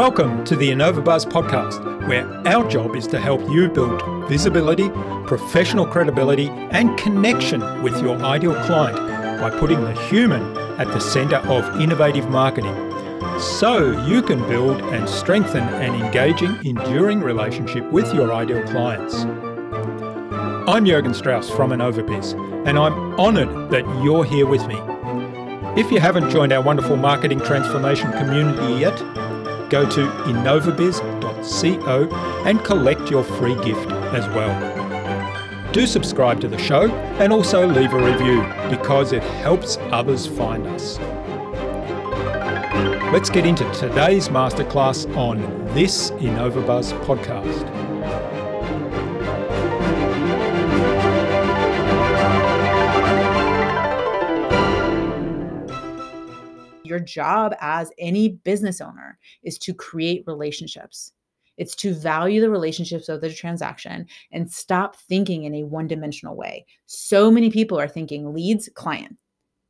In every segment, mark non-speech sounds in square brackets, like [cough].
Welcome to the InnovaBuzz podcast, where our job is to help you build visibility, professional credibility, and connection with your ideal client by putting the human at the center of innovative marketing so you can build and strengthen an engaging, enduring relationship with your ideal clients. I'm Jurgen Strauss from InnovaBiz, and I'm honored that you're here with me. If you haven't joined our wonderful marketing transformation community yet, go to innovabiz.co and collect your free gift as well. Do subscribe to the show and also leave a review because it helps others find us. Let's get into today's masterclass on this InnovaBuzz podcast. Job as any business owner is to create relationships. It's to value the relationships of the transaction and stop thinking in a one dimensional way. So many people are thinking leads, client,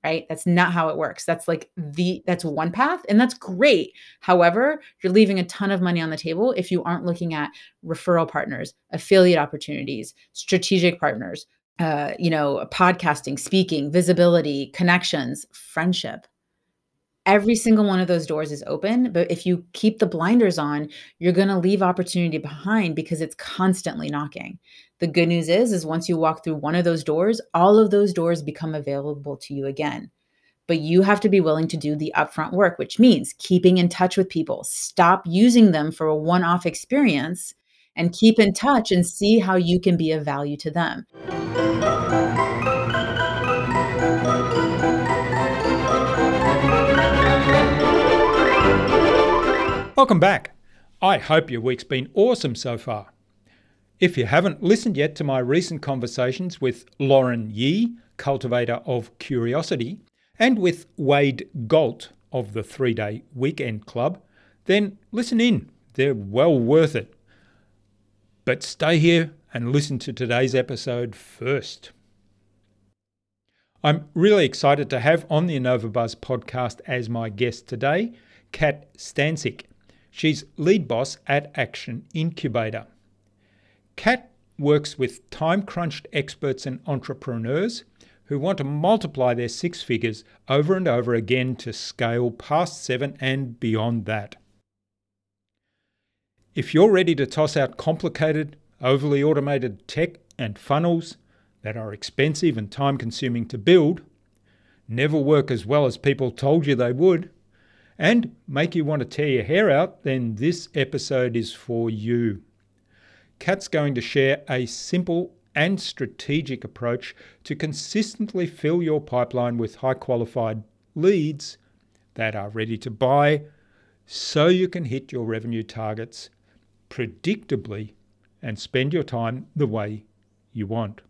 right? That's not how it works. That's like the that's one path and that's great. However, you're leaving a ton of money on the table if you aren't looking at referral partners, affiliate opportunities, strategic partners, uh, you know, podcasting, speaking, visibility, connections, friendship every single one of those doors is open but if you keep the blinders on you're going to leave opportunity behind because it's constantly knocking. The good news is is once you walk through one of those doors all of those doors become available to you again. But you have to be willing to do the upfront work which means keeping in touch with people. Stop using them for a one-off experience and keep in touch and see how you can be of value to them Welcome back. I hope your week's been awesome so far. If you haven't listened yet to my recent conversations with Lauren Yee, cultivator of curiosity, and with Wade Galt of the Three Day Weekend Club, then listen in. They're well worth it. But stay here and listen to today's episode first. I'm really excited to have on the InnovaBuzz podcast as my guest today, Kat Stancic. She's lead boss at Action Incubator. Kat works with time crunched experts and entrepreneurs who want to multiply their six figures over and over again to scale past seven and beyond that. If you're ready to toss out complicated, overly automated tech and funnels that are expensive and time consuming to build, never work as well as people told you they would, and make you want to tear your hair out, then this episode is for you. Kat's going to share a simple and strategic approach to consistently fill your pipeline with high qualified leads that are ready to buy so you can hit your revenue targets predictably and spend your time the way you want.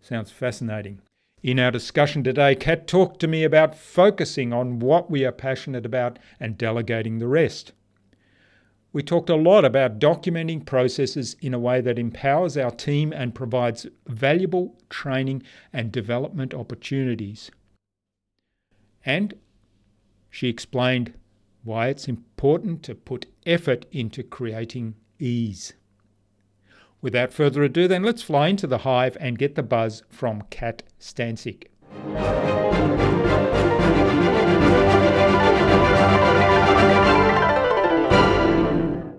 Sounds fascinating. In our discussion today, Kat talked to me about focusing on what we are passionate about and delegating the rest. We talked a lot about documenting processes in a way that empowers our team and provides valuable training and development opportunities. And she explained why it's important to put effort into creating ease. Without further ado, then let's fly into the hive and get the buzz from Kat Stancic.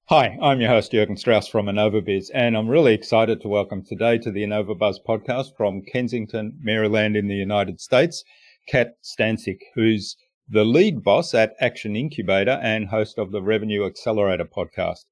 Hi, I'm your host Jurgen Strauss from InnovaBiz, and I'm really excited to welcome today to the InnovaBuzz podcast from Kensington, Maryland, in the United States, Kat Stancic, who's the lead boss at Action Incubator and host of the Revenue Accelerator podcast.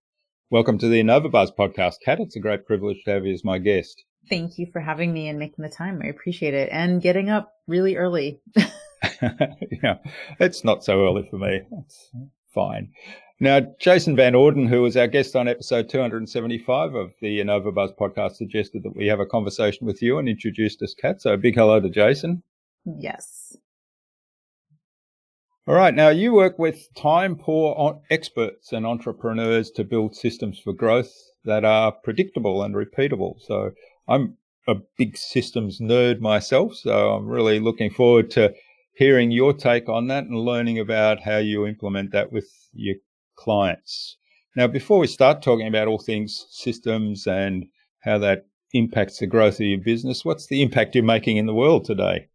Welcome to the InnovaBuzz podcast, Kat. It's a great privilege to have you as my guest. Thank you for having me and making the time. I appreciate it. And getting up really early. [laughs] [laughs] yeah, it's not so early for me. That's fine. Now, Jason Van Orden, who was our guest on episode 275 of the InnovaBuzz podcast, suggested that we have a conversation with you and introduced us, Kat. So a big hello to Jason. Yes. All right. Now you work with time poor experts and entrepreneurs to build systems for growth that are predictable and repeatable. So I'm a big systems nerd myself. So I'm really looking forward to hearing your take on that and learning about how you implement that with your clients. Now, before we start talking about all things systems and how that impacts the growth of your business, what's the impact you're making in the world today?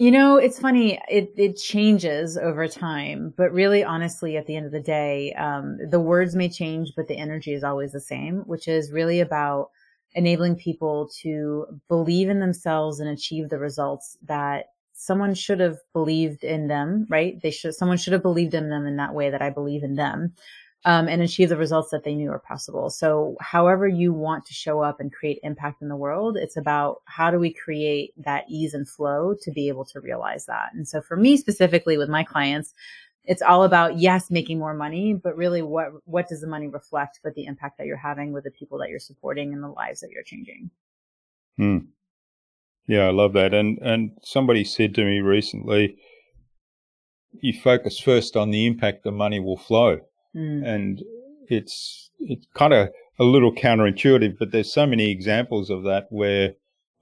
You know, it's funny. It it changes over time, but really, honestly, at the end of the day, um, the words may change, but the energy is always the same. Which is really about enabling people to believe in themselves and achieve the results that someone should have believed in them. Right? They should. Someone should have believed in them in that way that I believe in them um, and achieve the results that they knew were possible. So, however you want to show up and create impact in the world, it's about how do we create that ease and flow to be able to realize that. And so, for me specifically with my clients, it's all about yes, making more money, but really, what what does the money reflect? But the impact that you're having with the people that you're supporting and the lives that you're changing. Hmm. Yeah, I love that. And and somebody said to me recently, you focus first on the impact the money will flow Mm. And it's it's kind of a little counterintuitive, but there's so many examples of that where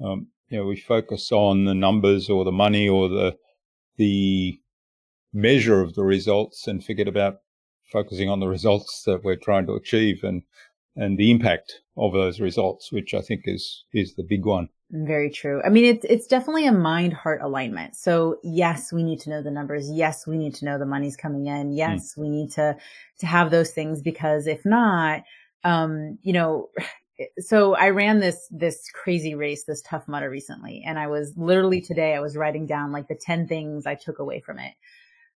um, you know we focus on the numbers or the money or the the measure of the results and forget about focusing on the results that we're trying to achieve and and the impact of those results, which I think is is the big one. Very true. I mean, it's it's definitely a mind heart alignment. So yes, we need to know the numbers. Yes, we need to know the money's coming in. Hmm. Yes, mm. we need to to have those things because if not, um, you know, [sighs] so I ran this this crazy race, this Tough Mudder recently, and I was literally today I was writing down like the ten things I took away from it.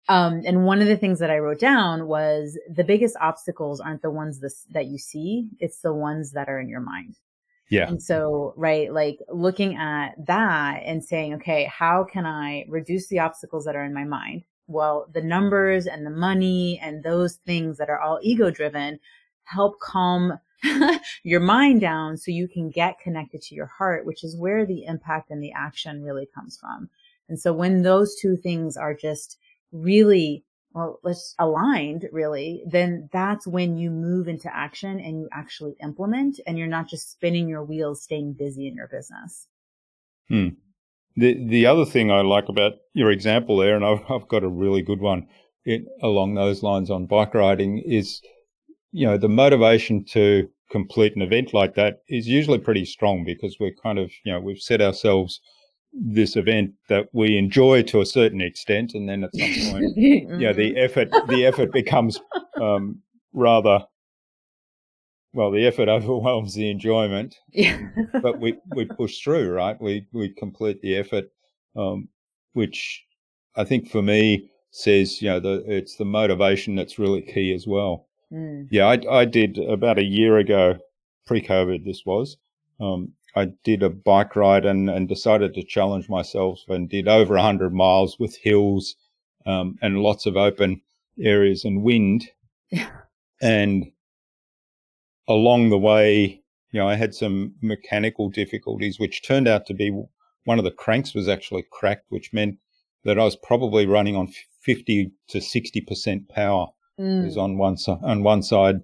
Um, and one of the things that I wrote down was the biggest obstacles aren't the ones this, that you see; it's the ones that are in your mind. Yeah. And so, right, like looking at that and saying, okay, how can I reduce the obstacles that are in my mind? Well, the numbers and the money and those things that are all ego driven help calm [laughs] your mind down so you can get connected to your heart, which is where the impact and the action really comes from. And so when those two things are just really well, let's aligned really, then that's when you move into action and you actually implement and you're not just spinning your wheels, staying busy in your business. Hmm. The, the other thing I like about your example there, and I've, I've got a really good one it, along those lines on bike riding is, you know, the motivation to complete an event like that is usually pretty strong because we're kind of, you know, we've set ourselves this event that we enjoy to a certain extent, and then at some point, [laughs] mm-hmm. yeah, the effort the effort becomes um, rather well, the effort [laughs] overwhelms the enjoyment. Yeah. but we [laughs] we push through, right? We we complete the effort, um, which I think for me says, you know, the, it's the motivation that's really key as well. Mm. Yeah, I I did about a year ago, pre-COVID. This was. Um, I did a bike ride and, and decided to challenge myself and did over 100 miles with hills um, and lots of open areas and wind. [laughs] and along the way, you know, I had some mechanical difficulties, which turned out to be one of the cranks was actually cracked, which meant that I was probably running on 50 to 60% power. Mm. on one side, on one side,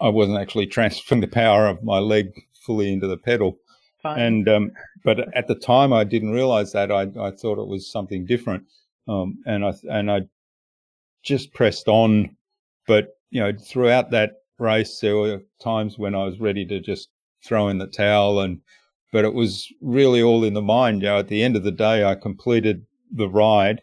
I wasn't actually [laughs] transferring the power of my leg fully into the pedal. Fine. And um, but at the time, I didn't realize that. I I thought it was something different, um, and I and I just pressed on. But you know, throughout that race, there were times when I was ready to just throw in the towel, and but it was really all in the mind. You know, at the end of the day, I completed the ride,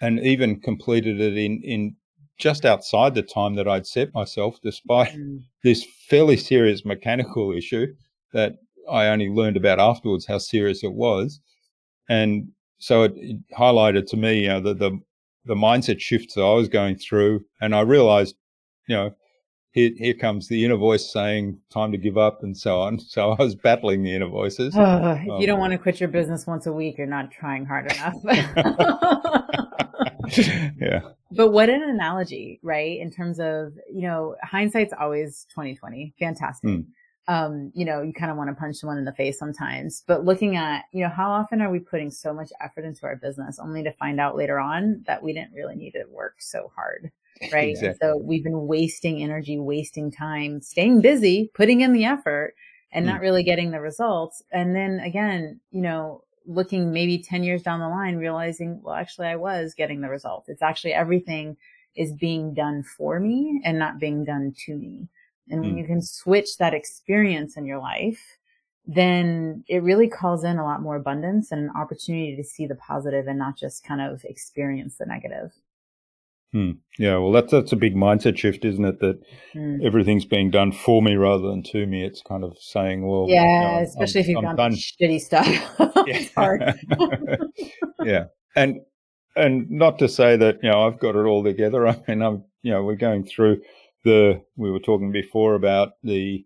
and even completed it in in just outside the time that I'd set myself, despite mm. this fairly serious mechanical issue that I only learned about afterwards how serious it was. And so it, it highlighted to me, you know, the, the, the mindset shifts that I was going through. And I realized, you know, here, here comes the inner voice saying time to give up and so on. [laughs] So I was battling the inner voices. Oh, if um, you don't want to quit your business once a week, you're not trying hard enough. [laughs] [laughs] yeah. But what an analogy, right? In terms of, you know, hindsight's always 2020. Fantastic. Mm um, you know, you kind of want to punch someone in the face sometimes. But looking at, you know, how often are we putting so much effort into our business only to find out later on that we didn't really need to work so hard. [laughs] Right. Exactly. So we've been wasting energy, wasting time, staying busy, putting in the effort and not really getting the results. And then again, you know, looking maybe 10 years down the line, realizing, well, actually I was getting the results. It's actually everything is being done for me and not being done to me. And when Mm. you can switch that experience in your life, then it really calls in a lot more abundance and an opportunity to see the positive and not just kind of experience the negative. Hmm. Yeah, well, that's that's a big mindset shift, isn't it? That Mm. everything's being done for me rather than to me. It's kind of saying, well, you know, Yeah, I'm- especially if you've I'm done. shitty stuff. [laughs] hard. [laughs] yeah, and and not to say that you know I've got it all together. [laughs] I mean, I'm you know we're going through the we were talking before about the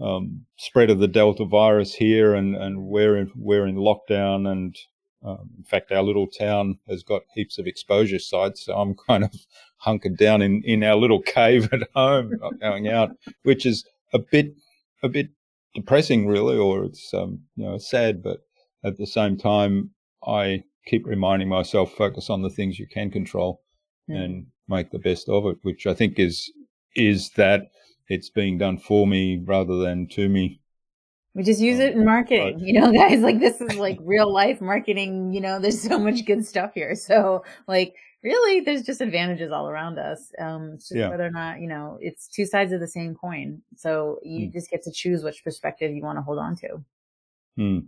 um, spread of the Delta virus here, and and we're in we're in lockdown, and um, in fact our little town has got heaps of exposure sites. So I'm [laughs] kind of hunkered down in in our little cave at home, not going out, which is a bit a bit depressing, really, or it's um, you know sad, but at the same time, I keep reminding myself focus on the things you can control Mm. and make the best of it, which I think is is that it's being done for me rather than to me. We just use it in marketing, [laughs] you know, guys. Like this is like real life marketing. You know, there's so much good stuff here. [laughs] So, like, really, there's just advantages all around us. Um, Yeah. whether or not you know it's two sides of the same coin. So you Mm. just get to choose which perspective you want to hold on to. Hmm.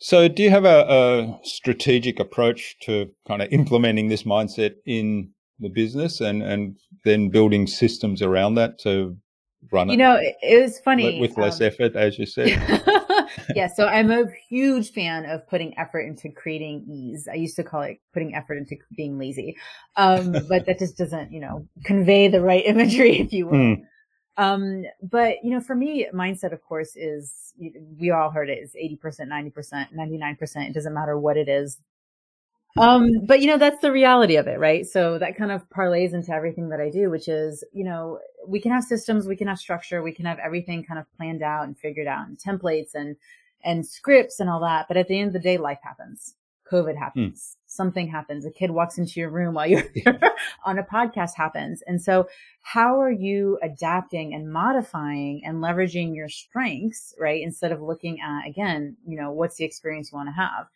So, do you have a, a strategic approach to kind of implementing this mindset in the business and, and then building systems around that to run You it You know, it, was funny with less um, effort, as you said? [laughs] yeah, so I'm a huge fan of putting effort into creating ease. I used to call it putting effort into being lazy. Um, [laughs] but that just doesn't, you know, convey the right imagery, if you will. Hmm. Um, but you know, for me, mindset, of course, is we all heard it is 80%, 90%, 99%. It doesn't matter what it is. Um, but you know, that's the reality of it, right? So that kind of parlays into everything that I do, which is, you know, we can have systems, we can have structure, we can have everything kind of planned out and figured out and templates and, and scripts and all that. But at the end of the day, life happens. COVID happens. Something happens. A kid walks into your room while you're [laughs] on a podcast happens. And so how are you adapting and modifying and leveraging your strengths, right? Instead of looking at, again, you know, what's the experience you want to have?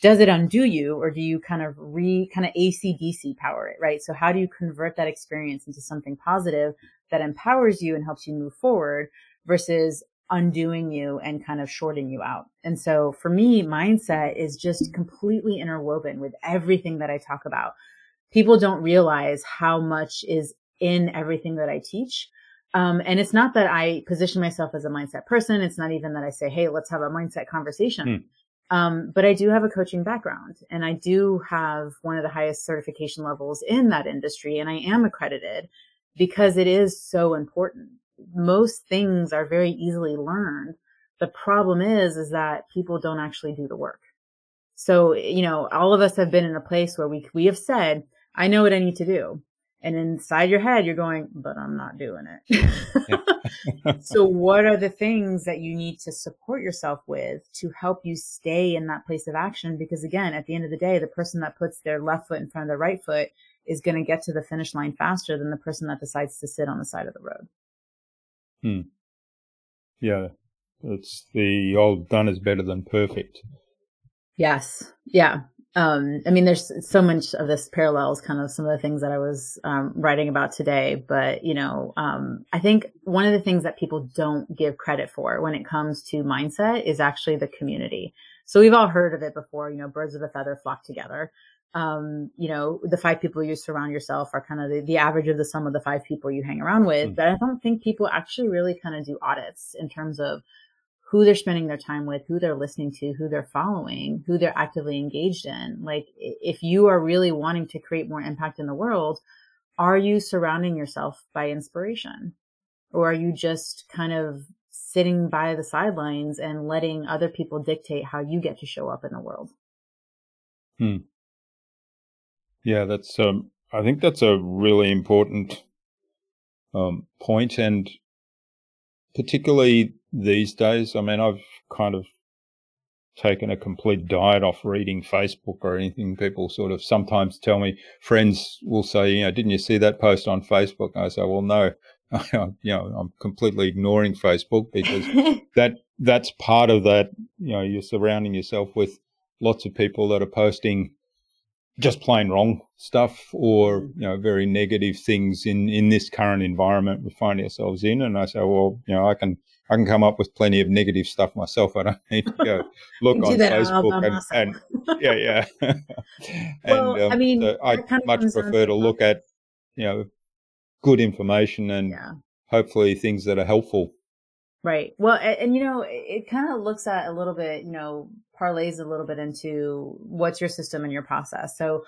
Does it undo you or do you kind of re, kind of ACDC power it, right? So how do you convert that experience into something positive that empowers you and helps you move forward versus undoing you and kind of shorting you out. And so for me, mindset is just completely interwoven with everything that I talk about. People don't realize how much is in everything that I teach. Um, and it's not that I position myself as a mindset person. It's not even that I say, Hey, let's have a mindset conversation. Um, but I do have a coaching background and I do have one of the highest certification levels in that industry and I am accredited because it is so important most things are very easily learned. The problem is, is that people don't actually do the work. So, you know, all of us have been in a place where we, we have said, I know what I need to do. And inside your head, you're going, but I'm not doing it. [laughs] [laughs] so what are the things that you need to support yourself with to help you stay in that place of action? Because again, at the end of the day, the person that puts their left foot in front of their right foot is going to get to the finish line faster than the person that decides to sit on the side of the road. Hmm. Yeah, it's the old done is better than perfect. Yes. Yeah. Um, I mean, there's so much of this parallels kind of some of the things that I was um, writing about today. But, you know, um, I think one of the things that people don't give credit for when it comes to mindset is actually the community. So we've all heard of it before, you know, birds of a feather flock together. Um, you know, the five people you surround yourself are kind of the, the average of the sum of the five people you hang around with. Mm. But I don't think people actually really kind of do audits in terms of who they're spending their time with, who they're listening to, who they're following, who they're actively engaged in. Like, if you are really wanting to create more impact in the world, are you surrounding yourself by inspiration? Or are you just kind of sitting by the sidelines and letting other people dictate how you get to show up in the world? Hmm. Yeah, that's um I think that's a really important um point and particularly these days, I mean I've kind of taken a complete diet off reading Facebook or anything. People sort of sometimes tell me friends will say, you know, didn't you see that post on Facebook? And I say, well, no, [laughs] you know, I'm completely ignoring Facebook because [laughs] that that's part of that. You know, you're surrounding yourself with lots of people that are posting just plain wrong stuff or you know very negative things in in this current environment we find ourselves in and i say well you know i can i can come up with plenty of negative stuff myself i don't [laughs] need to go look on facebook and, and, yeah yeah [laughs] [laughs] and well, um, i mean so i much prefer to look at you know good information and yeah. hopefully things that are helpful Right. Well, and, and you know, it, it kind of looks at a little bit, you know, parlays a little bit into what's your system and your process. So,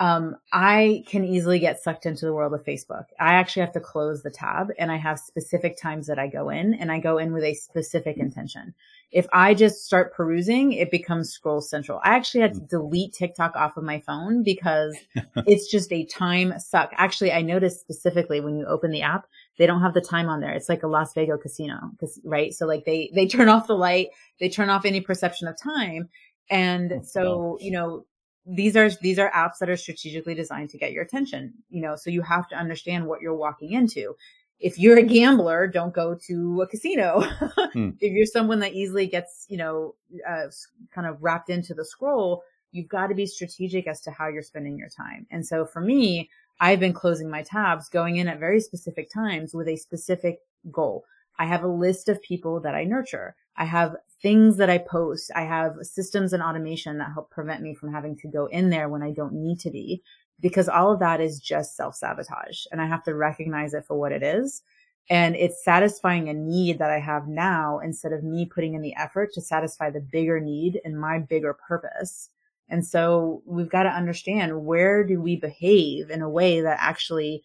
um, I can easily get sucked into the world of Facebook. I actually have to close the tab and I have specific times that I go in and I go in with a specific intention. If I just start perusing, it becomes scroll central. I actually had to mm. delete TikTok off of my phone because [laughs] it's just a time suck. Actually, I noticed specifically when you open the app, they don't have the time on there. It's like a Las Vegas casino, because right? So like they, they [laughs] turn off the light, they turn off any perception of time. And oh, so, you know, these are, these are apps that are strategically designed to get your attention, you know, so you have to understand what you're walking into. If you're a gambler, don't go to a casino. [laughs] hmm. If you're someone that easily gets, you know, uh, kind of wrapped into the scroll, you've got to be strategic as to how you're spending your time. And so for me, I've been closing my tabs, going in at very specific times with a specific goal. I have a list of people that I nurture. I have things that I post. I have systems and automation that help prevent me from having to go in there when I don't need to be because all of that is just self sabotage and I have to recognize it for what it is. And it's satisfying a need that I have now instead of me putting in the effort to satisfy the bigger need and my bigger purpose. And so we've got to understand where do we behave in a way that actually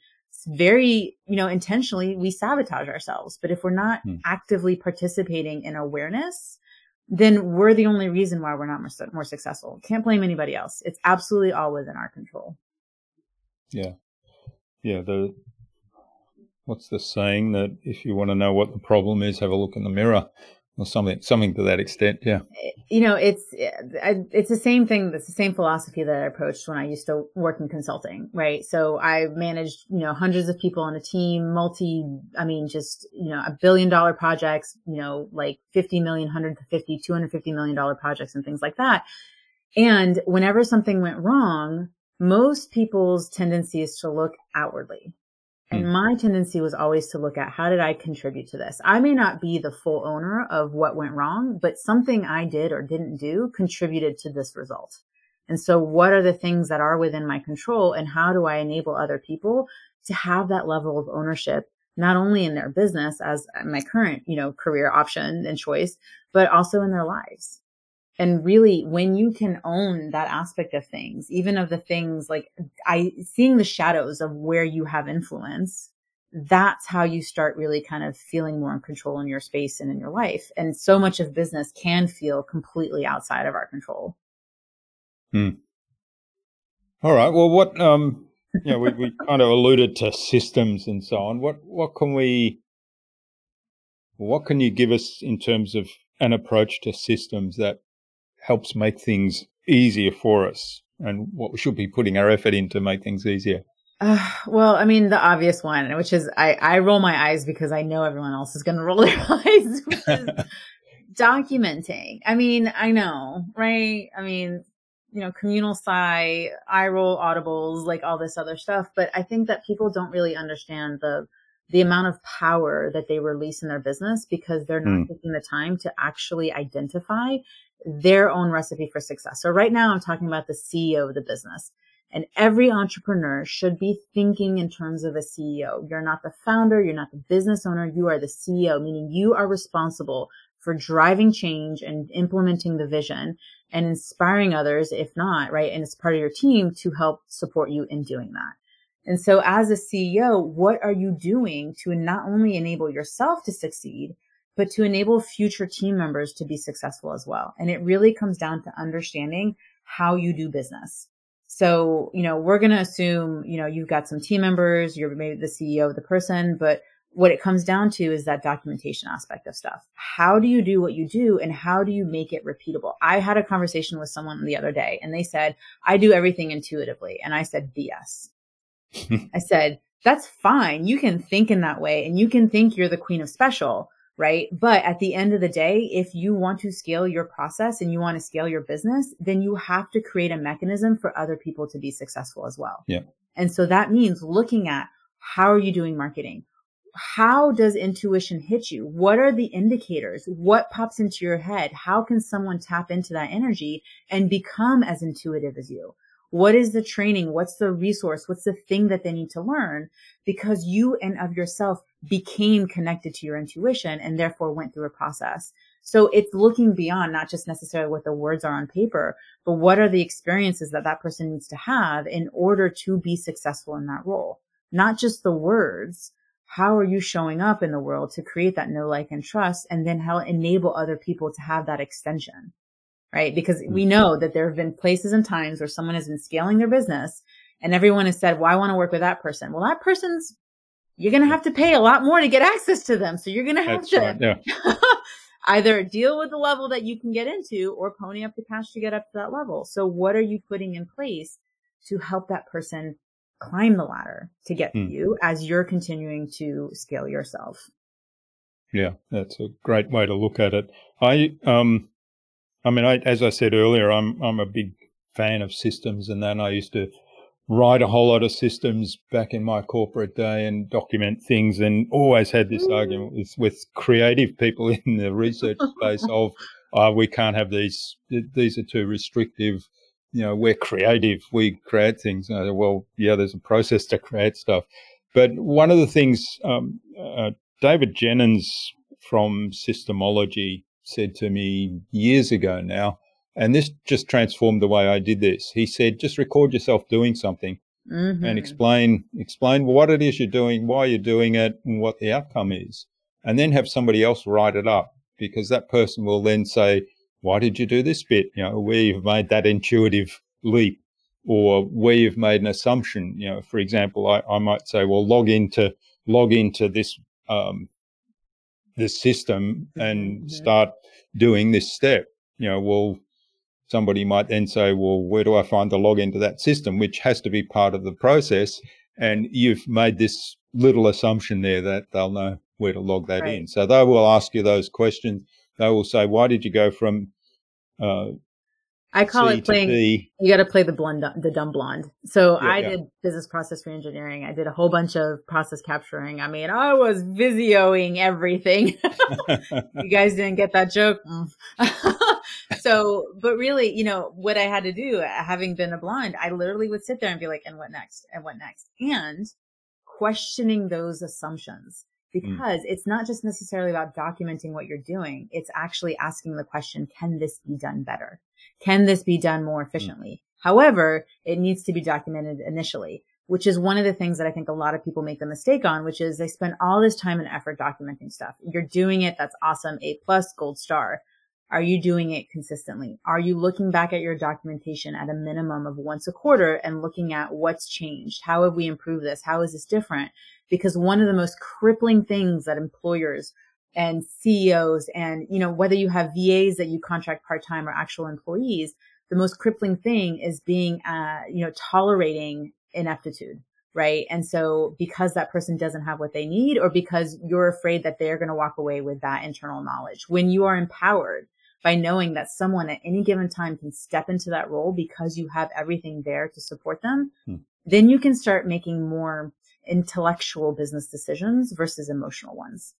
very, you know, intentionally we sabotage ourselves. But if we're not hmm. actively participating in awareness, then we're the only reason why we're not more, more successful. Can't blame anybody else. It's absolutely all within our control. Yeah. Yeah. The, what's the saying that if you want to know what the problem is, have a look in the mirror or something something to that extent yeah. You know it's it's the same thing it's the same philosophy that i approached when i used to work in consulting right? So i managed you know hundreds of people on a team multi i mean just you know a billion dollar projects you know like 50 million 150 250 million dollar projects and things like that. And whenever something went wrong most people's tendency is to look outwardly and hmm. my tendency was always to look at how did I contribute to this? I may not be the full owner of what went wrong, but something I did or didn't do contributed to this result. And so what are the things that are within my control and how do I enable other people to have that level of ownership, not only in their business as my current, you know, career option and choice, but also in their lives? And really when you can own that aspect of things even of the things like i seeing the shadows of where you have influence that's how you start really kind of feeling more in control in your space and in your life. And so much of business can feel completely outside of our control. Hmm. all right. Well what um you know we, we [laughs] kind of alluded to systems and so on. What what can we what can you give us in terms of an approach to systems that helps make things easier for us and what we should be putting our effort in to make things easier? Uh, well, I mean, the obvious one, which is I, I roll my eyes because I know everyone else is going to roll their [laughs] eyes, which is [laughs] documenting. I mean, I know, right? I mean, you know, communal sigh, I roll audibles, like all this other stuff. But I think that people don't really understand the, the amount of power that they release in their business because they're not mm. taking the time to actually identify their own recipe for success. So right now I'm talking about the CEO of the business. And every entrepreneur should be thinking in terms of a CEO. You're not the founder. You're not the business owner. You are the CEO, meaning you are responsible for driving change and implementing the vision and inspiring others, if not, right? And it's part of your team to help support you in doing that. And so as a CEO, what are you doing to not only enable yourself to succeed, but to enable future team members to be successful as well. And it really comes down to understanding how you do business. So, you know, we're going to assume, you know, you've got some team members, you're maybe the CEO of the person, but what it comes down to is that documentation aspect of stuff. How do you do what you do and how do you make it repeatable? I had a conversation with someone the other day and they said, I do everything intuitively. And I said, BS. [laughs] I said, that's fine. You can think in that way and you can think you're the queen of special, right? But at the end of the day, if you want to scale your process and you want to scale your business, then you have to create a mechanism for other people to be successful as well. Yeah. And so that means looking at how are you doing marketing? How does intuition hit you? What are the indicators? What pops into your head? How can someone tap into that energy and become as intuitive as you? What is the training? What's the resource? What's the thing that they need to learn? Because you and of yourself became connected to your intuition and therefore went through a process. So it's looking beyond not just necessarily what the words are on paper, but what are the experiences that that person needs to have in order to be successful in that role? Not just the words. How are you showing up in the world to create that know, like, and trust and then how enable other people to have that extension? right? Because we mm. know that there have been places and times where someone has been scaling their business and everyone has said, well, I want to work with that person. Well, that person's, you're going to have to pay a lot more to get access to them. So you're going to have That's to right, yeah. [laughs] either deal with the level that you can get into or pony up the cash to get up to that level. So what are you putting in place to help that person climb the ladder to get mm. to you as you're continuing to scale yourself? Yeah, that's a great way to look at it. I, um, I mean, I, as I said earlier, I'm I'm a big fan of systems, and then I used to write a whole lot of systems back in my corporate day and document things, and always had this argument with, with creative people [laughs] in the research space of, uh, we can't have these; these are too restrictive. You know, we're creative; we create things. well, yeah, there's a process to create stuff, but one of the things um, uh, David Jenyns from Systemology said to me years ago now, and this just transformed the way I did this. He said, just record yourself doing something mm-hmm. and explain explain what it is you're doing, why you're doing it, and what the outcome is. And then have somebody else write it up because that person will then say, Why did you do this bit? You know, where you've made that intuitive leap or where you've made an assumption. You know, for example, I, I might say, well, log into log into this um, this system and mm-hmm. start doing this step. You know, well, somebody might then say, well, where do I find the login to that system, which has to be part of the process. And you've made this little assumption there that they'll know where to log that right. in. So they will ask you those questions. They will say, why did you go from uh, I call C it playing. You got to play the blonde, the dumb blonde. So yeah, I yeah. did business process reengineering. I did a whole bunch of process capturing. I mean, I was Visioing everything. [laughs] you guys didn't get that joke. Mm. [laughs] so, but really, you know, what I had to do, having been a blonde, I literally would sit there and be like, "And what next? And what next?" And questioning those assumptions mm. because mm. it's not just necessarily about documenting what you're doing. It's actually asking the question, can this be done better? Can this be done more efficiently? Mm. However, it needs to be documented initially, which is one of the things that I think a lot of people make the mistake on, which is they spend all this time and effort documenting stuff. You're doing it. That's awesome. A plus gold star. Are you doing it consistently? Are you looking back at your documentation at a minimum of once a quarter and looking at what's changed? How have we improved this? How is this different? Because one of the most crippling things that employers and CEOs and, you know, whether you have VAs that you contract part time or actual employees, the most crippling thing is being, uh, you know, tolerating ineptitude. Right. And so because that person doesn't have what they need or because you're afraid that they're going to walk away with that internal knowledge when you are empowered by knowing that someone at any given time can step into that role because you have everything there to support them, hmm. then you can start making more intellectual business decisions versus emotional ones.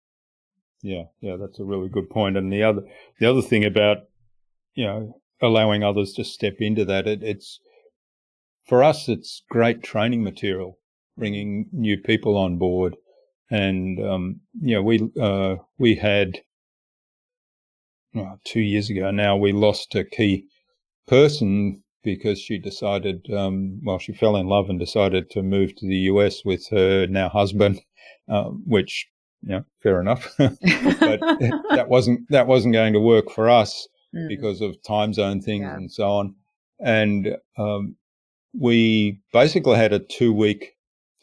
Yeah, yeah, that's a really good point. And the other, the other thing about, you know, allowing others to step into that, it, it's for us, it's great training material, bringing new people on board. And um, you know, we uh, we had well, two years ago now, we lost a key person because she decided, um, well, she fell in love and decided to move to the US with her now husband, um, [laughs] which yeah, fair enough. [laughs] but [laughs] that wasn't that wasn't going to work for us mm. because of time zone things yeah. and so on. And um, we basically had a two week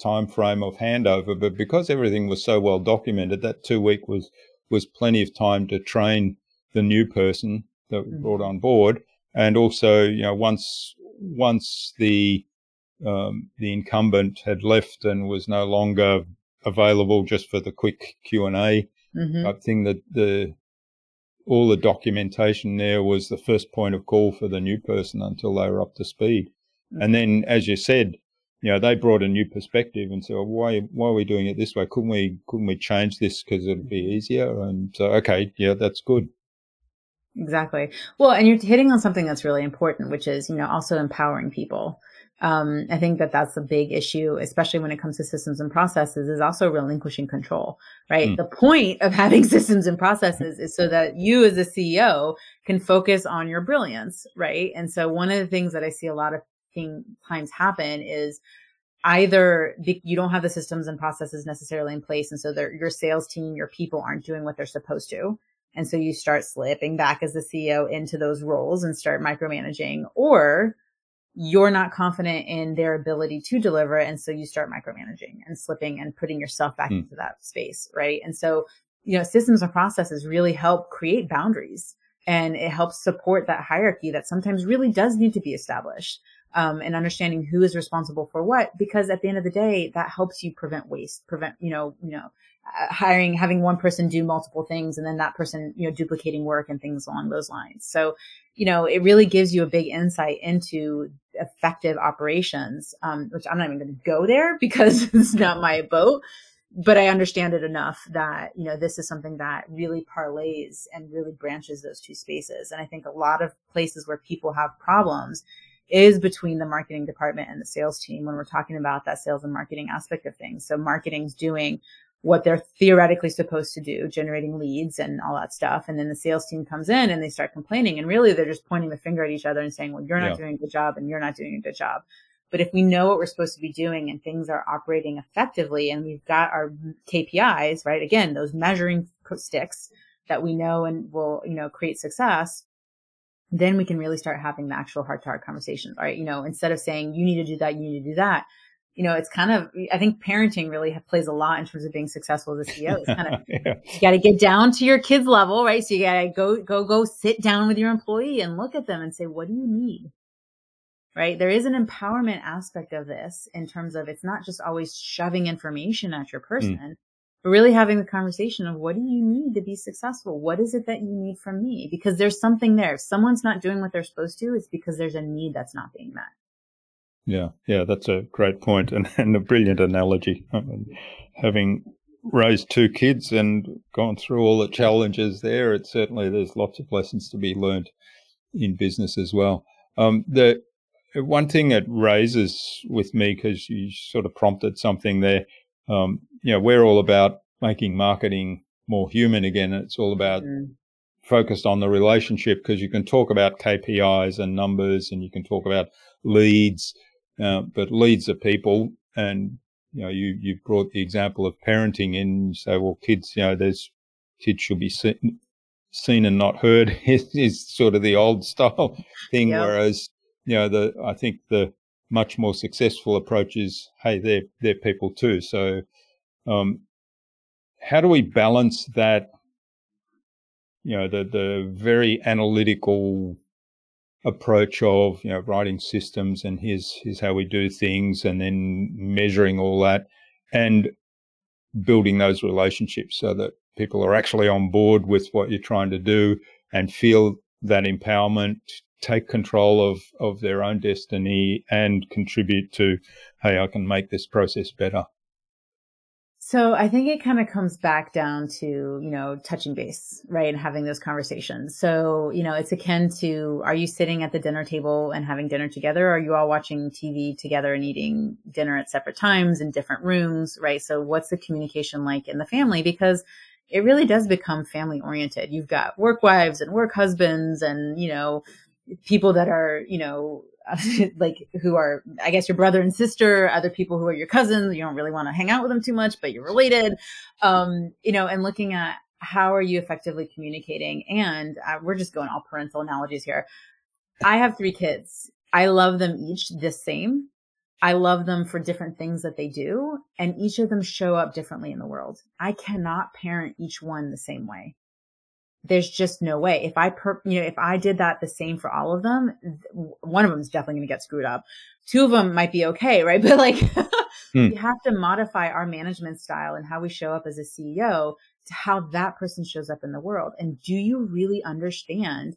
time frame of handover, but because everything was so well documented, that two week was was plenty of time to train the new person that we mm. brought on board, and also you know once once the um, the incumbent had left and was no longer available just for the quick Q and A. mm-hmm. type thing that the all the documentation there was the first point of call for the new person until they were up to speed. Mm-hmm. And then, as you said, you know, they brought a new perspective and said, well, why, why are we doing it this way? Couldn't we, couldn't we change this because it'd be easier? And so, okay, yeah, that's good. Exactly. Well, and you're hitting on something that's really important, which is, you know, also empowering people. Um, I think that that's a big issue, especially when it comes to systems and processes, is also relinquishing control, right? Mm. The point of having [laughs] systems and processes is so that you as a CEO can focus on your brilliance, right? And so one of the things that I see a lot of times happen is either you don't have the systems and processes necessarily in place. And so your sales team, your people aren't doing what they're supposed to. And so you start slipping back as the CEO into those roles and start micromanaging or you're not confident in their ability to deliver. And so you start micromanaging and slipping and putting yourself back mm. into that space. Right. And so, you know, systems and processes really help create boundaries and it helps support that hierarchy that sometimes really does need to be established. Um, and understanding who is responsible for what, because at the end of the day, that helps you prevent waste, prevent, you know, you know, hiring, having one person do multiple things and then that person, you know, duplicating work and things along those lines. So, you know, it really gives you a big insight into effective operations, um, which I'm not even going to go there because [laughs] it's not my boat, but I understand it enough that, you know, this is something that really parlays and really branches those two spaces. And I think a lot of places where people have problems is between the marketing department and the sales team when we're talking about that sales and marketing aspect of things. So marketing's doing what they're theoretically supposed to do, generating leads and all that stuff. And then the sales team comes in and they start complaining. And really they're just pointing the finger at each other and saying, well, you're not yeah. doing a good job and you're not doing a good job. But if we know what we're supposed to be doing and things are operating effectively and we've got our KPIs, right? Again, those measuring sticks that we know and will, you know, create success, then we can really start having the actual heart to heart conversations, right? You know, instead of saying you need to do that, you need to do that, you know, it's kind of, I think parenting really plays a lot in terms of being successful as a CEO. It's kind of, [laughs] yeah. you got to get down to your kids level, right? So you got to go, go, go sit down with your employee and look at them and say, what do you need? Right. There is an empowerment aspect of this in terms of it's not just always shoving information at your mm. person, mm. but really having the conversation of what do you need to be successful? What is it that you need from me? Because there's something there. If someone's not doing what they're supposed to, it's because there's a need that's not being met. Yeah, yeah, that's a great point and, [laughs] and a brilliant analogy. I mean, having raised two kids and gone through all the challenges there, it certainly there's lots of lessons to be learned in business as well. Um, the one thing that raises with me because you sort of prompted something there. Um, you know, we're all about making marketing more human again. It's all about mm. focused on the relationship because you can talk about KPIs and numbers and you can talk about leads uh, but leads are people, and you know, you you brought the example of parenting in. Say, well, kids, you know, there's kids should be seen, seen and not heard [laughs] is, is sort of the old style [laughs] thing. Yep. Whereas, you know, the I think the much more successful approach is, hey, they're they're people too. So, um, how do we balance that? You know, the the very analytical approach of you know writing systems and here's here's how we do things and then measuring all that and building those relationships so that people are actually on board with what you're trying to do and feel that empowerment take control of of their own destiny and contribute to hey I can make this process better so I think it kind of comes back down to, you know, touching base, right? And having those conversations. So, you know, it's akin to, are you sitting at the dinner table and having dinner together? Or are you all watching TV together and eating dinner at separate times in different rooms, right? So what's the communication like in the family? Because it really does become family oriented. You've got work wives and work husbands and, you know, people that are, you know, [laughs] like who are, I guess, your brother and sister, other people who are your cousins. You don't really want to hang out with them too much, but you're related. Um, you know, and looking at how are you effectively communicating? And uh, we're just going all parental analogies here. I have three kids. I love them each the same. I love them for different things that they do, and each of them show up differently in the world. I cannot parent each one the same way there's just no way. If I per, you know, if I did that the same for all of them, one of them is definitely going to get screwed up. Two of them might be okay, right? [laughs] But like, hmm. we have to modify our management style and how we show up as a CEO to how that person shows up in the world. And do you really understand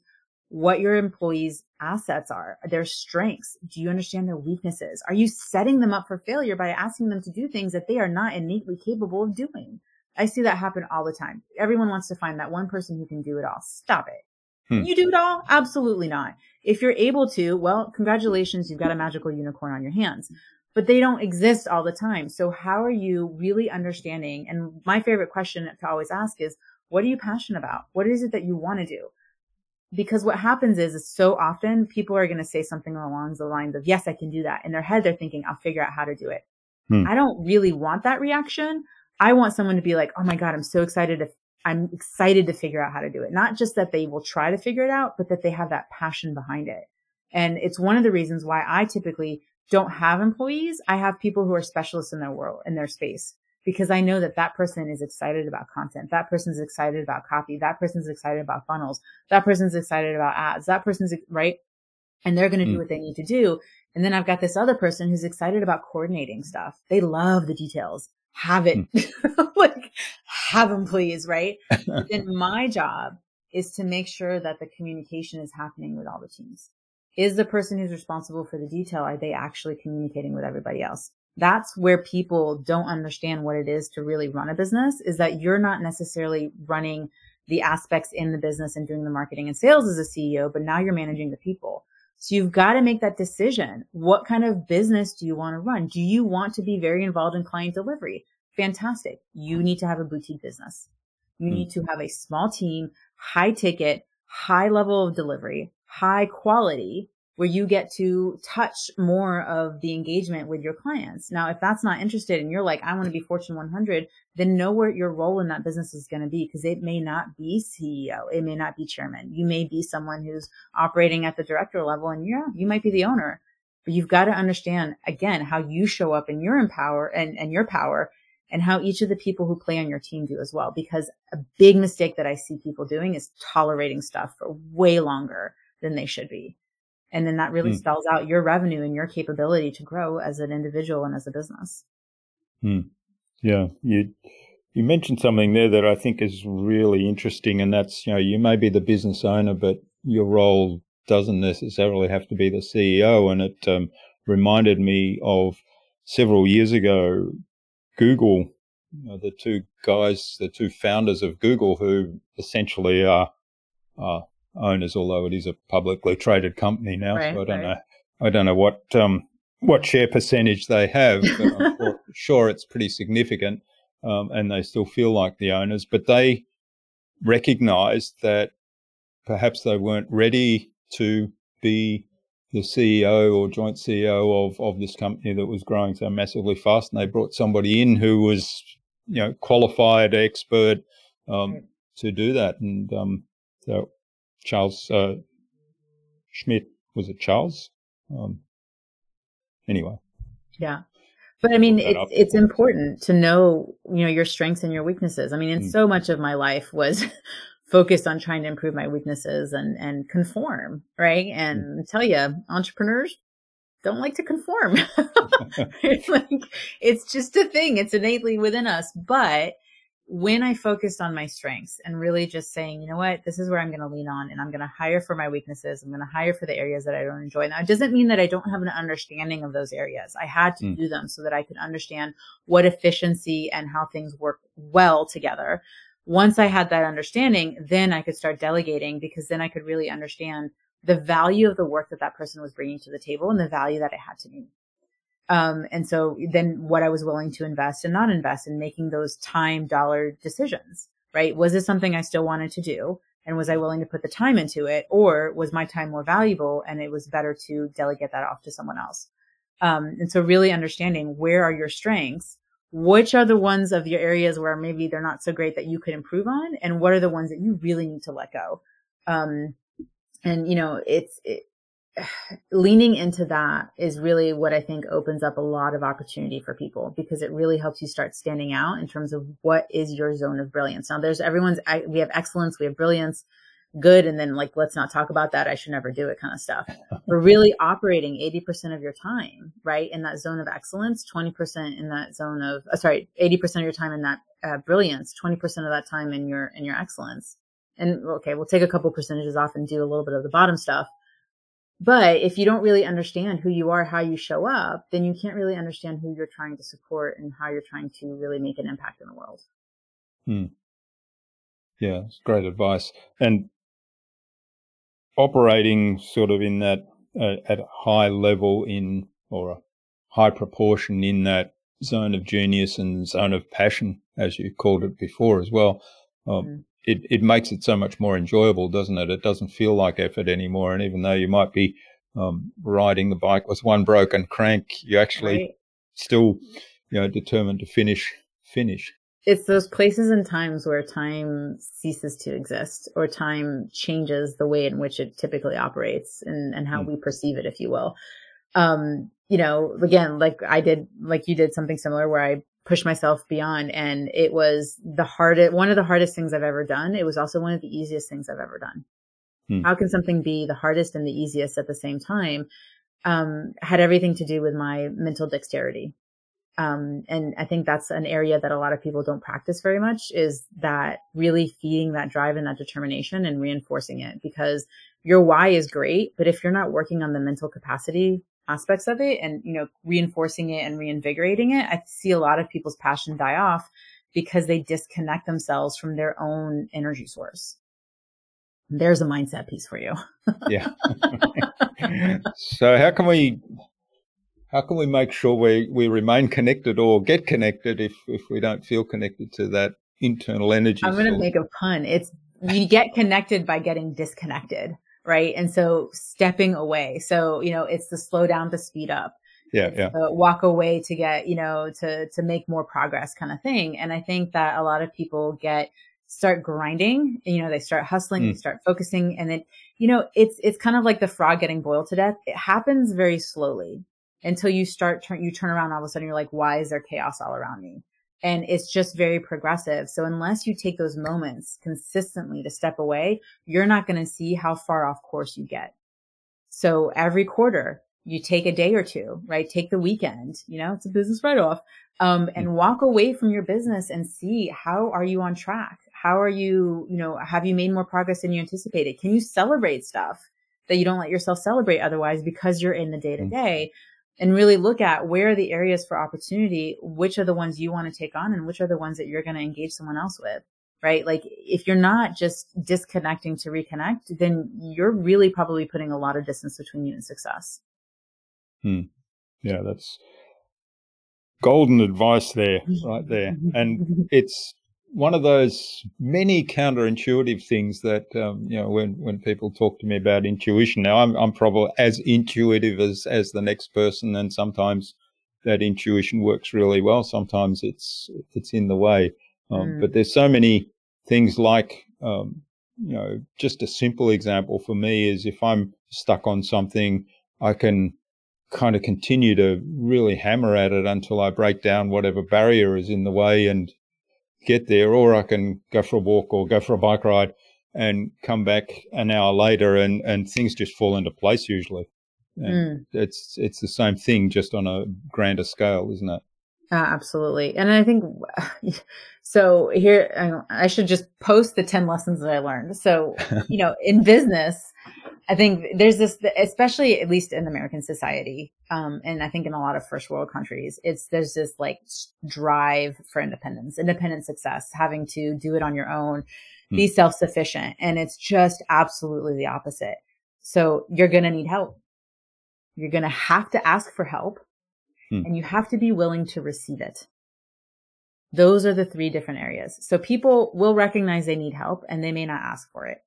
what your employees' assets are, their strengths? Do you understand their weaknesses? Are you setting them up for failure by asking them to do things that they are not innately capable of doing? I see that happen all the time. Everyone wants to find that one person who can do it all. Stop it. Hmm. You do it all? Absolutely not. If you're able to, well, congratulations, you've got a magical unicorn on your hands. But they don't exist all the time. So how are you really understanding? And my favorite question to always ask is, what are you passionate about? What is it that you want to do? Because what happens is, is so often people are going to say something along the lines of, yes, I can do that. In their head, they're thinking, I'll figure out how to do it. Hmm. I don't really want that reaction. I want someone to be like, oh my God, I'm so excited to I'm excited to figure out how to do it. Not just that they will try to figure it out, but that they have that passion behind it. And it's one of the reasons why I typically don't have employees. I have people who are specialists in their world, in their space, because I know that that person is excited about content. That person's excited about copy. That person's excited about funnels. That person's excited about ads. That person's right. And they're going to do mm. what they need to do. And then I've got this other person who's excited about coordinating stuff. They love the details have it, mm. [laughs] like have them please, right? [laughs] then my job is to make sure that the communication is happening with all the teams. Is the person who's responsible for the detail, are they actually communicating with everybody else? That's where people don't understand what it is to really run a business is that you're not necessarily running the aspects in the business and doing the marketing and sales as a CEO, but now you're managing the people. So you've got to make that decision. What kind of business do you want to run? Do you want to be very involved in client delivery? Fantastic. You need to have a boutique business. You mm. need to have a small team, high ticket, high level of delivery, high quality where you get to touch more of the engagement with your clients. Now, if that's not interested and you're like, I want to be Fortune 100, then know where your role in that business is going to be because it may not be CEO. It may not be chairman. You may be someone who's operating at the director level and yeah, you might be the owner, but you've got to understand again how you show up in your empower and, and your power and how each of the people who play on your team do as well. Because a big mistake that I see people doing is tolerating stuff for way longer than they should be. And then that really mm. spells out your revenue and your capability to grow as an individual and as a business. Mm. Yeah. You, you mentioned something there that I think is really interesting. And that's, you know, you may be the business owner, but your role doesn't necessarily have to be the CEO. And it um, reminded me of several years ago, Google, you know, the two guys, the two founders of Google, who essentially are, are owners, although it is a publicly traded company now. Right, so I don't right. know. I don't know what um, what share percentage they have, but I'm [laughs] sure it's pretty significant, um, and they still feel like the owners. But they recognised that perhaps they weren't ready to be the CEO or joint CEO of of this company that was growing so massively fast, and they brought somebody in who was you know qualified expert um, to do that, and um, so Charles uh, Schmidt was it Charles? Um, anyway. Yeah. But I mean, it's, it's important to know, you know, your strengths and your weaknesses. I mean, and mm. so much of my life was [laughs] focused on trying to improve my weaknesses and, and conform, right? And mm. tell you, entrepreneurs don't like to conform. [laughs] [laughs] like, it's just a thing. It's innately within us. But when I focused on my strengths and really just saying, you know what, this is where I'm going to lean on and I'm going to hire for my weaknesses. I'm going to hire for the areas that I don't enjoy. Now, it doesn't mean that I don't have an understanding of those areas. I had to mm. do them so that I could understand what efficiency and how things work well together. Once I had that understanding, then I could start delegating because then I could really understand the value of the work that that person was bringing to the table and the value that it had to me. Um, and so then what I was willing to invest and not invest in making those time dollar decisions, right? Was this something I still wanted to do? And was I willing to put the time into it? Or was my time more valuable and it was better to delegate that off to someone else? Um, and so really understanding where are your strengths? Which are the ones of your areas where maybe they're not so great that you could improve on? And what are the ones that you really need to let go? Um, and you know, it's, it, leaning into that is really what I think opens up a lot of opportunity for people because it really helps you start standing out in terms of what is your zone of brilliance. Now there's everyone's, we have excellence, we have brilliance, good. And then like, let's not talk about that. I should never do it kind of stuff. [laughs] We're really operating 80% of your time, right? In that zone of excellence, 20% in that zone of, uh, sorry, 80% of your time in that uh, brilliance, 20% of that time in your, in your excellence. And okay, we'll take a couple percentages off and do a little bit of the bottom stuff. But if you don't really understand who you are, how you show up, then you can't really understand who you're trying to support and how you're trying to really make an impact in the world. Hmm. Yeah, it's great advice. And operating sort of in that uh, at a high level in or a high proportion in that zone of genius and zone of passion, as you called it before as well. Um, mm. It it makes it so much more enjoyable, doesn't it? It doesn't feel like effort anymore. And even though you might be um, riding the bike with one broken crank, you actually right. still, you know, determined to finish finish it's those places and times where time ceases to exist or time changes the way in which it typically operates and, and how mm. we perceive it, if you will. Um, you know, again, like I did, like you did something similar where I pushed myself beyond and it was the hardest, one of the hardest things I've ever done. It was also one of the easiest things I've ever done. Mm. How can something be the hardest and the easiest at the same time? Um, had everything to do with my mental dexterity um, and I think that's an area that a lot of people don't practice very much is that really feeding that drive and that determination and reinforcing it because your why is great, but if you're not working on the mental capacity aspects of it and, you know, reinforcing it and reinvigorating it, I see a lot of people's passion die off because they disconnect themselves from their own energy source. There's a mindset piece for you. [laughs] yeah. [laughs] so how can we how can we make sure we, we remain connected or get connected if, if we don't feel connected to that internal energy? I'm going to make a pun. It's we get connected by getting disconnected, right? And so stepping away. So, you know, it's the slow down to speed up. Yeah, yeah. walk away to get, you know, to to make more progress kind of thing. And I think that a lot of people get start grinding, you know, they start hustling, mm. they start focusing and then, you know, it's it's kind of like the frog getting boiled to death. It happens very slowly until you start turn you turn around all of a sudden you're like why is there chaos all around me and it's just very progressive. So unless you take those moments consistently to step away you're not going to see how far off course you get. So every quarter you take a day or two right? Take the weekend you know it's a business write off um, and mm-hmm. walk away from your business and see how are you on track? How are you you know have you made more progress than you anticipated? Can you celebrate stuff that you don't let yourself celebrate otherwise because you're in the day to day and really look at where are the areas for opportunity, which are the ones you want to take on and which are the ones that you're going to engage someone else with. Right. Like if you're not just disconnecting to reconnect, then you're really probably putting a lot of distance between you and success. Hmm. Yeah, that's golden advice there, right there. [laughs] And it's [laughs] one of those many counterintuitive things that um, you know when when people talk to me about intuition. Now I'm I'm probably as intuitive as as the next person, and sometimes that intuition works really well. Sometimes it's it's in the way. Um, mm. But there's so many things like um, you know just a simple example for me is if I'm stuck on something, I can kind of continue to really hammer at it until I break down whatever barrier is in the way and get there, or I can go for a walk or go for a bike ride and come back an hour later and, and things just fall into place usually. Mm. It's, it's the same thing, just on a grander scale, isn't it? Uh, absolutely. And I think [laughs] so here, I should just post the 10 lessons that I learned. So, [laughs] you know, in business, I think there's this, especially at least in American society, um, and I think in a lot of first world countries, it's there's this like drive for independence, independent success, having to do it on your own, mm. be self sufficient, and it's just absolutely the opposite. So you're gonna need help. You're gonna have to ask for help, mm. and you have to be willing to receive it. Those are the three different areas. So people will recognize they need help, and they may not ask for it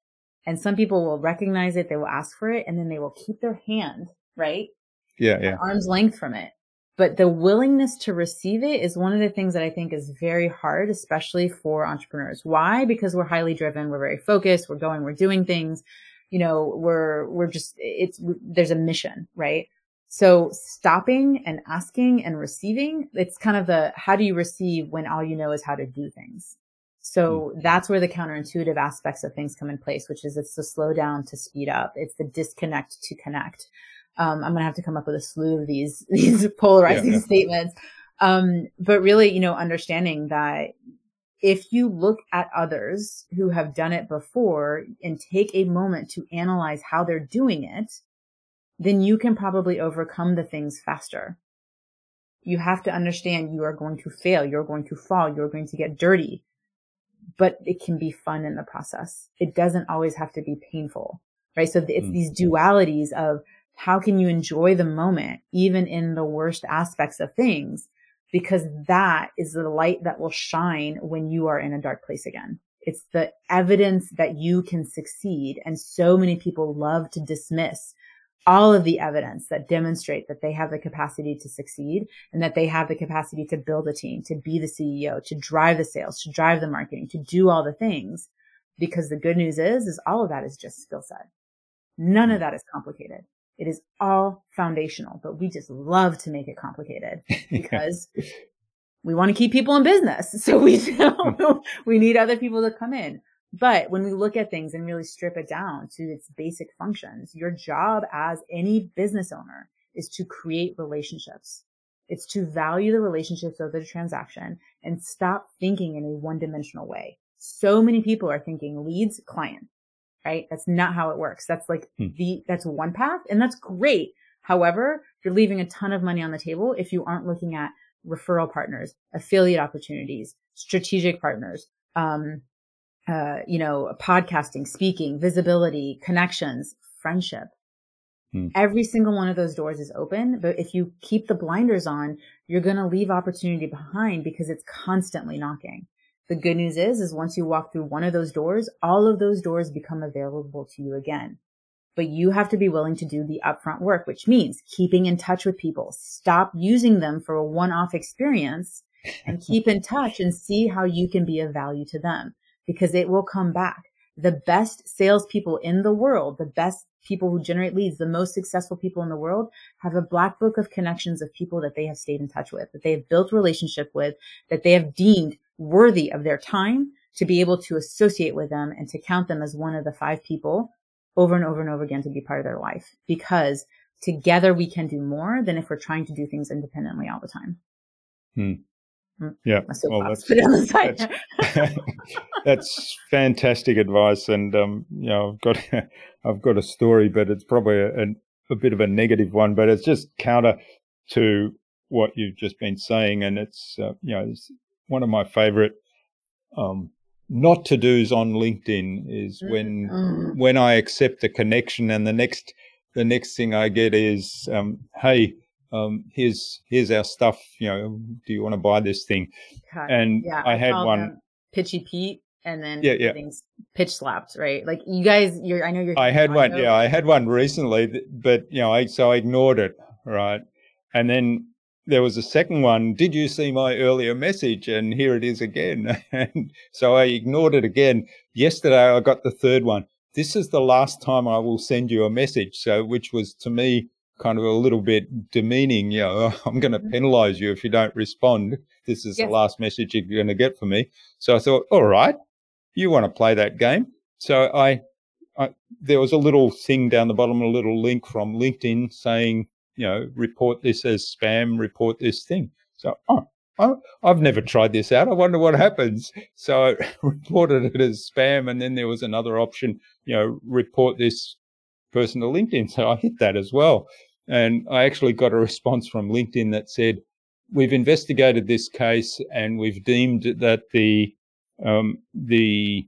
and some people will recognize it, they will ask for it, and then they will keep their hand, right? Yeah, yeah. Arm's length from it. But the willingness to receive it is one of the things that I think is very hard, especially for entrepreneurs. Why? Because we're highly driven, we're very focused, we're going, we're doing things, you know, we're, we're just, it's, there's a mission, right? So stopping and asking and receiving, it's kind of the, how do you receive when all you know is how to do things? So mm. that's where the counterintuitive aspects of things come in place, which is it's the slow down to speed up. It's the disconnect to connect. Um, I'm going to have to come up with a slew of these, [laughs] these polarizing yeah. statements. Um, but really, you know, understanding that if you look at others who have done it before and take a moment to analyze how they're doing it, then you can probably overcome the things faster. You have to understand you are going to fail. You're going to fall. You're going to get dirty, but it can be fun in the process. It doesn't always have to be painful, right? So it's mm. these dualities of how can you enjoy the moment, even in the worst aspects of things? Because that is the light that will shine when you are in a dark place again. It's the evidence that you can succeed. And so many people love to dismiss all of the evidence that demonstrate that they have the capacity to succeed and that they have the capacity to build a team, to be the CEO, to drive the sales, to drive the marketing, to do all the things. Because the good news is, is all of that is just skill set. None of mm. that is complicated. It is all foundational, but we just love to make it complicated [laughs] because we want to keep people in business. [laughs] So we, hmm. [laughs] we need other people to come in. But when we look at things and really strip it down to its basic functions, your job as any business owner is to create relationships. It's to value the relationships of the transaction and stop thinking in a one dimensional way. So many people are thinking leads, client, right? That's not how it works. That's like hmm. the, that's one path and that's great. However, you're leaving a ton of money on the table if you aren't looking at referral partners, affiliate opportunities, strategic partners, um, uh, you know, podcasting, speaking, visibility, connections, friendship. Hmm. Every single one of those doors is open, but if you keep the blinders on, you're going to leave opportunity behind because it's constantly knocking. The good news is, is once you walk through one of those doors, all of those doors become available to you again. But you have to be willing to do the upfront work, which means keeping in touch with people. Stop using them for a one-off experience and keep in touch and see how you can be of value to them because it will come back. The best salespeople in the world, the best people who generate leads, the most successful people in the world have a black book of connections of people that they have stayed in touch with, that they have built relationship with, that they have deemed worthy of their time to be able to associate with them and to count them as one of the five people over and over and over again to be part of their life because together we can do more than if we're trying to do things independently all the time. Hmm. Mm. Yeah, well, that's, [laughs] that's, [laughs] that's, fantastic advice, and um, you know, I've got [laughs] I've got a story, but it's probably a, a, a, bit of a negative one, but it's just counter to what you've just been saying, and it's uh, you know, it's one of my favorite um, not to dos on LinkedIn is mm, when mm. when I accept a connection, and the next the next thing I get is, um, hey um, here's here's our stuff. You know, do you want to buy this thing? And yeah, I, had one pitchy Pete, and then yeah, yeah. pitch slapped, right? Like you guys, you're. I know you're. I had one. Yeah, I had one recently, but you know, I so I ignored it, right? And then there was a second one. Did you see my earlier message? And here it is again. [laughs] and so I ignored it again. Yesterday, I got the third one. This is the last time I will send you a message. So, which was to me kind of a little bit demeaning. You [laughs] know, I'm going to mm-hmm. penalize you if you don't respond. This is yes. the last message you're going to get from me. So I thought, all right, you want to play that game. So I, I, there was a little thing down the bottom, a little link from LinkedIn saying, you know, report this as spam, report this thing. So, oh, I've never tried this out. I wonder what happens. So [laughs] I reported it as spam. And then there was another option, you know, report this person to LinkedIn. So I hit that as well. And I actually got a response from LinkedIn that said, we've investigated this case and we've deemed that the, um, the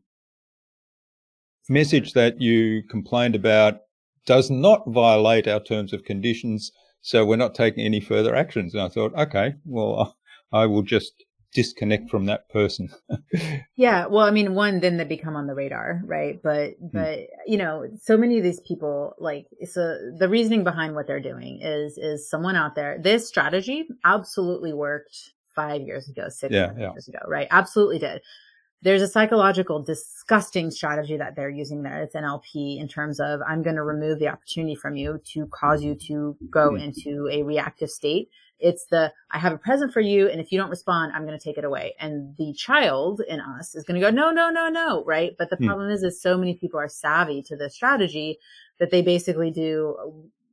message that you complained about does not violate our terms of conditions. So we're not taking any further actions. And I thought, okay, well, I will just disconnect from that person. [laughs] yeah, well, I mean, one, then they become on the radar, right? But, hmm. but you know, so many of these people, like, so the reasoning behind what they're doing is is someone out there. This strategy absolutely worked five years ago, six yeah, yeah. years ago, right? Absolutely did. There's a psychological, disgusting strategy that they're using there. It's NLP in terms of I'm going to remove the opportunity from you to cause you to go hmm. into a reactive state it's the, I have a present for you. And if you don't respond, I'm going to take it away. And the child in us is going to go, no, no, no, no. Right. But the mm. problem is, is so many people are savvy to this strategy that they basically do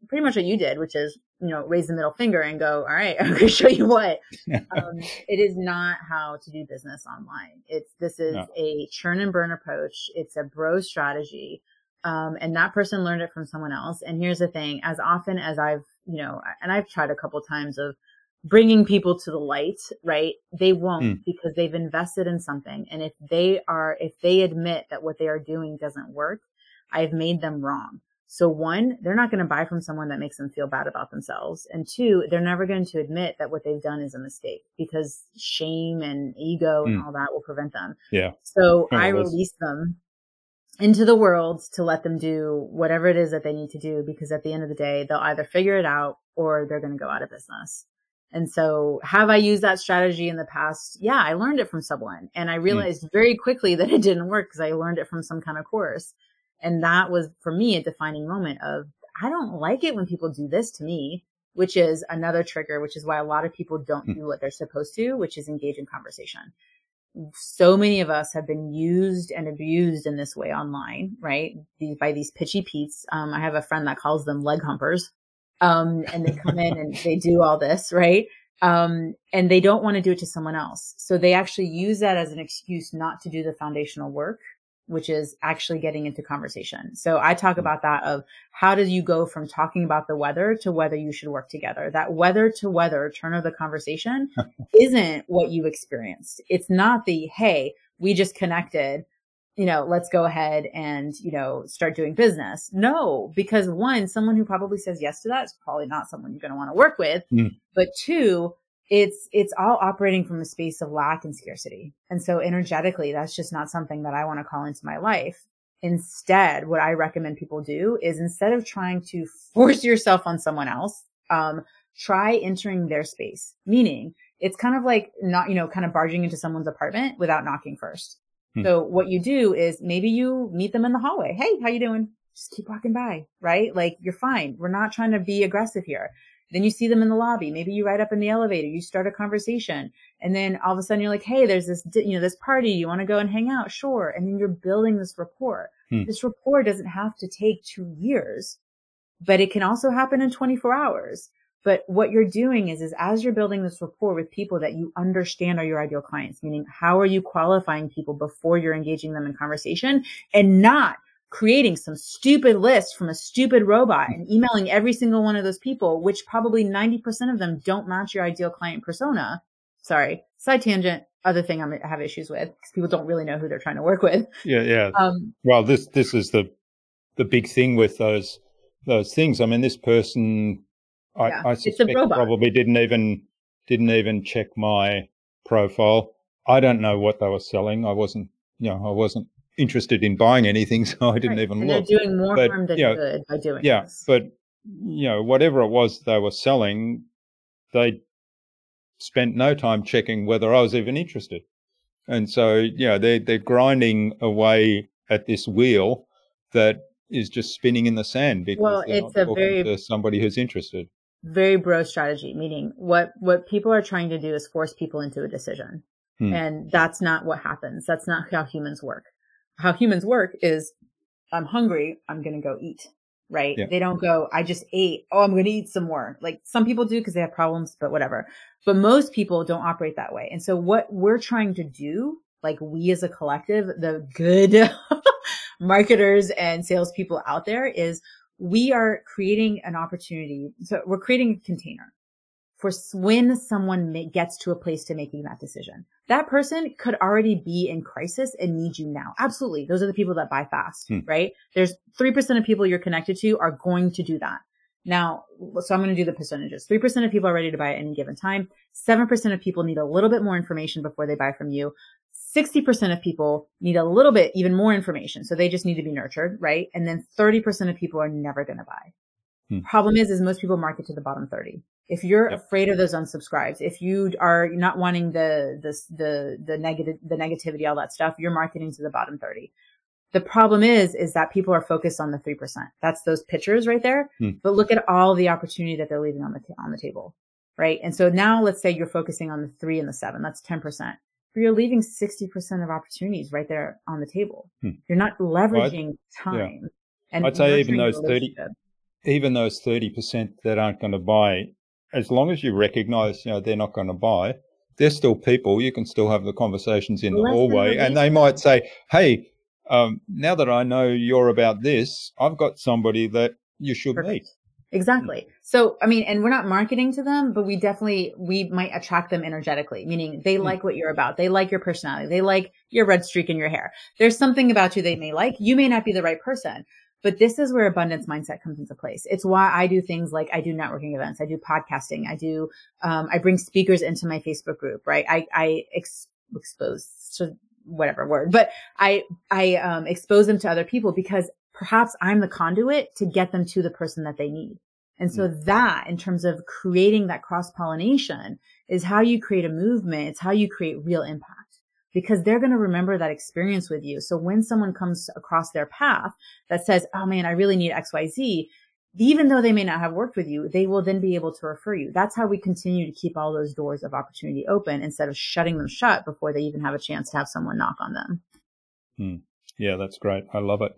pretty much what you did, which is, you know, raise the middle finger and go, all right, [laughs] I'm going to show you what. [laughs] um, it is not how to do business online. It's, this is no. a churn and burn approach. It's a bro strategy. Um, and that person learned it from someone else. And here's the thing, as often as I've, you know, and I've tried a couple times of bringing people to the light, right? They won't mm. because they've invested in something. And if they are, if they admit that what they are doing doesn't work, I've made them wrong. So one, they're not going to buy from someone that makes them feel bad about themselves. And two, they're never going to admit that what they've done is a mistake because shame and ego and hmm. all that will prevent them. Yeah. So I release them into the world to let them do whatever it is that they need to do because at the end of the day, they'll either figure it out or they're going to go out of business. And so have I used that strategy in the past? Yeah, I learned it from someone and I hmm. realized mm. very quickly that it didn't work because I learned it from some kind of course. And that was for me a defining moment of I don't like it when people do this to me, which is another trigger, which is why a lot of people don't mm. do what they're supposed to, which is engage in conversation. So many of us have been used and abused in this way online, right? These, by these pitchy Pete's. Um, I have a friend that calls them leg humpers um, and they come in and they do all this, right? Um, and they don't want to do it to someone else. So they actually use that as an excuse not to do the foundational work, which is actually getting into conversation. So I talk about that of how does you go from talking about the weather to whether you should work together. That weather to weather turn of the conversation [laughs] isn't what you experienced. It's not the, Hey, we just connected you know, let's go ahead and, you know, start doing business. No, because one, someone who probably says yes to that is probably not someone you're going to want to work with. Mm. But two, it's, it's all operating from a space of lack and scarcity. And so energetically, that's just not something that I want to call into my life. Instead, what I recommend people do is instead of trying to force yourself on someone else, um, try entering their space. Meaning it's kind of like not, you know, kind of barging into someone's apartment without knocking first Hmm. So what you do is maybe you meet them in the hallway. Hey, how you doing? Just keep walking by, right? Like you're fine. We're not trying to be aggressive here. Then you see them in the lobby. Maybe you ride up in the elevator. You start a conversation. And then all of a sudden you're like, Hey, there's this, you know, this party. You want to go and hang out? Sure. And then you're building this rapport. Hmm. This rapport doesn't have to take two years, but it can also happen in 24 hours. But what you're doing is, is as you're building this rapport with people that you understand are your ideal clients, meaning how are you qualifying people before you're engaging them in conversation and not creating some stupid list from a stupid robot and emailing every single one of those people, which probably 90% of them don't match your ideal client persona. Sorry, side tangent. Other thing I have issues with because people don't really know who they're trying to work with. Yeah, yeah. Um, well, this this is the the big thing with those those things. I mean, this person I, yeah, I suspect probably didn't even didn't even check my profile. I don't know what they were selling. I wasn't, you know, I wasn't interested in buying anything, [laughs] so I didn't right. even and look. They're doing more but, harm than you know, good by doing yeah, this. but you know, whatever it was they were selling, they spent no time checking whether I was even interested. And so, yeah, they're they're grinding away at this wheel that is just spinning in the sand because well, it's a very somebody who's interested very bro strategy, meaning what, what people are trying to do is force people into a decision. Hmm. And that's not what happens. That's not how humans work. How humans work is I'm hungry. I'm going to go eat. Right. Yeah. They don't go, I just ate. Oh, I'm going to eat some more. Like some people do because they have problems, but whatever. But most people don't operate that way. And so what we're trying to do, like we as a collective, the good [laughs] marketers and salespeople out there is we are creating an opportunity. So we're creating a container for when someone gets to a place to making that decision. That person could already be in crisis and need you now. Absolutely. Those are the people that buy fast, hmm. right? There's 3% of people you're connected to are going to do that. Now, so I'm going to do the percentages. 3% of people are ready to buy at any given time. 7% of people need a little bit more information before they buy from you. 60% of people need a little bit even more information. So they just need to be nurtured, right? And then 30% of people are never going to buy. Hmm. Problem is, is most people market to the bottom 30. If you're yep. afraid of those unsubscribes, if you are not wanting the, the, the, the negative, the negativity, all that stuff, you're marketing to the bottom 30. The problem is, is that people are focused on the 3%. That's those pictures right there. Hmm. But look at all the opportunity that they're leaving on the, t- on the table. Right. And so now let's say you're focusing on the three and the seven. That's 10% but you're leaving 60% of opportunities right there on the table. Hmm. You're not leveraging well, time. Yeah. And I'd say even those 30, even those 30% that aren't going to buy, as long as you recognize, you know, they're not going to buy, they're still people. You can still have the conversations in the hallway and they might say, Hey, um, now that I know you're about this, I've got somebody that you should Perfect. meet. Exactly. So, I mean, and we're not marketing to them, but we definitely, we might attract them energetically, meaning they mm. like what you're about. They like your personality. They like your red streak in your hair. There's something about you they may like. You may not be the right person, but this is where abundance mindset comes into place. It's why I do things like I do networking events. I do podcasting. I do, um, I bring speakers into my Facebook group, right? I, I ex- expose to whatever word, but I, I, um, expose them to other people because perhaps I'm the conduit to get them to the person that they need. And so mm. that in terms of creating that cross pollination is how you create a movement. It's how you create real impact because they're going to remember that experience with you. So when someone comes across their path that says, Oh man, I really need XYZ, even though they may not have worked with you, they will then be able to refer you. That's how we continue to keep all those doors of opportunity open instead of shutting them shut before they even have a chance to have someone knock on them. Hmm. Yeah, that's great. I love it.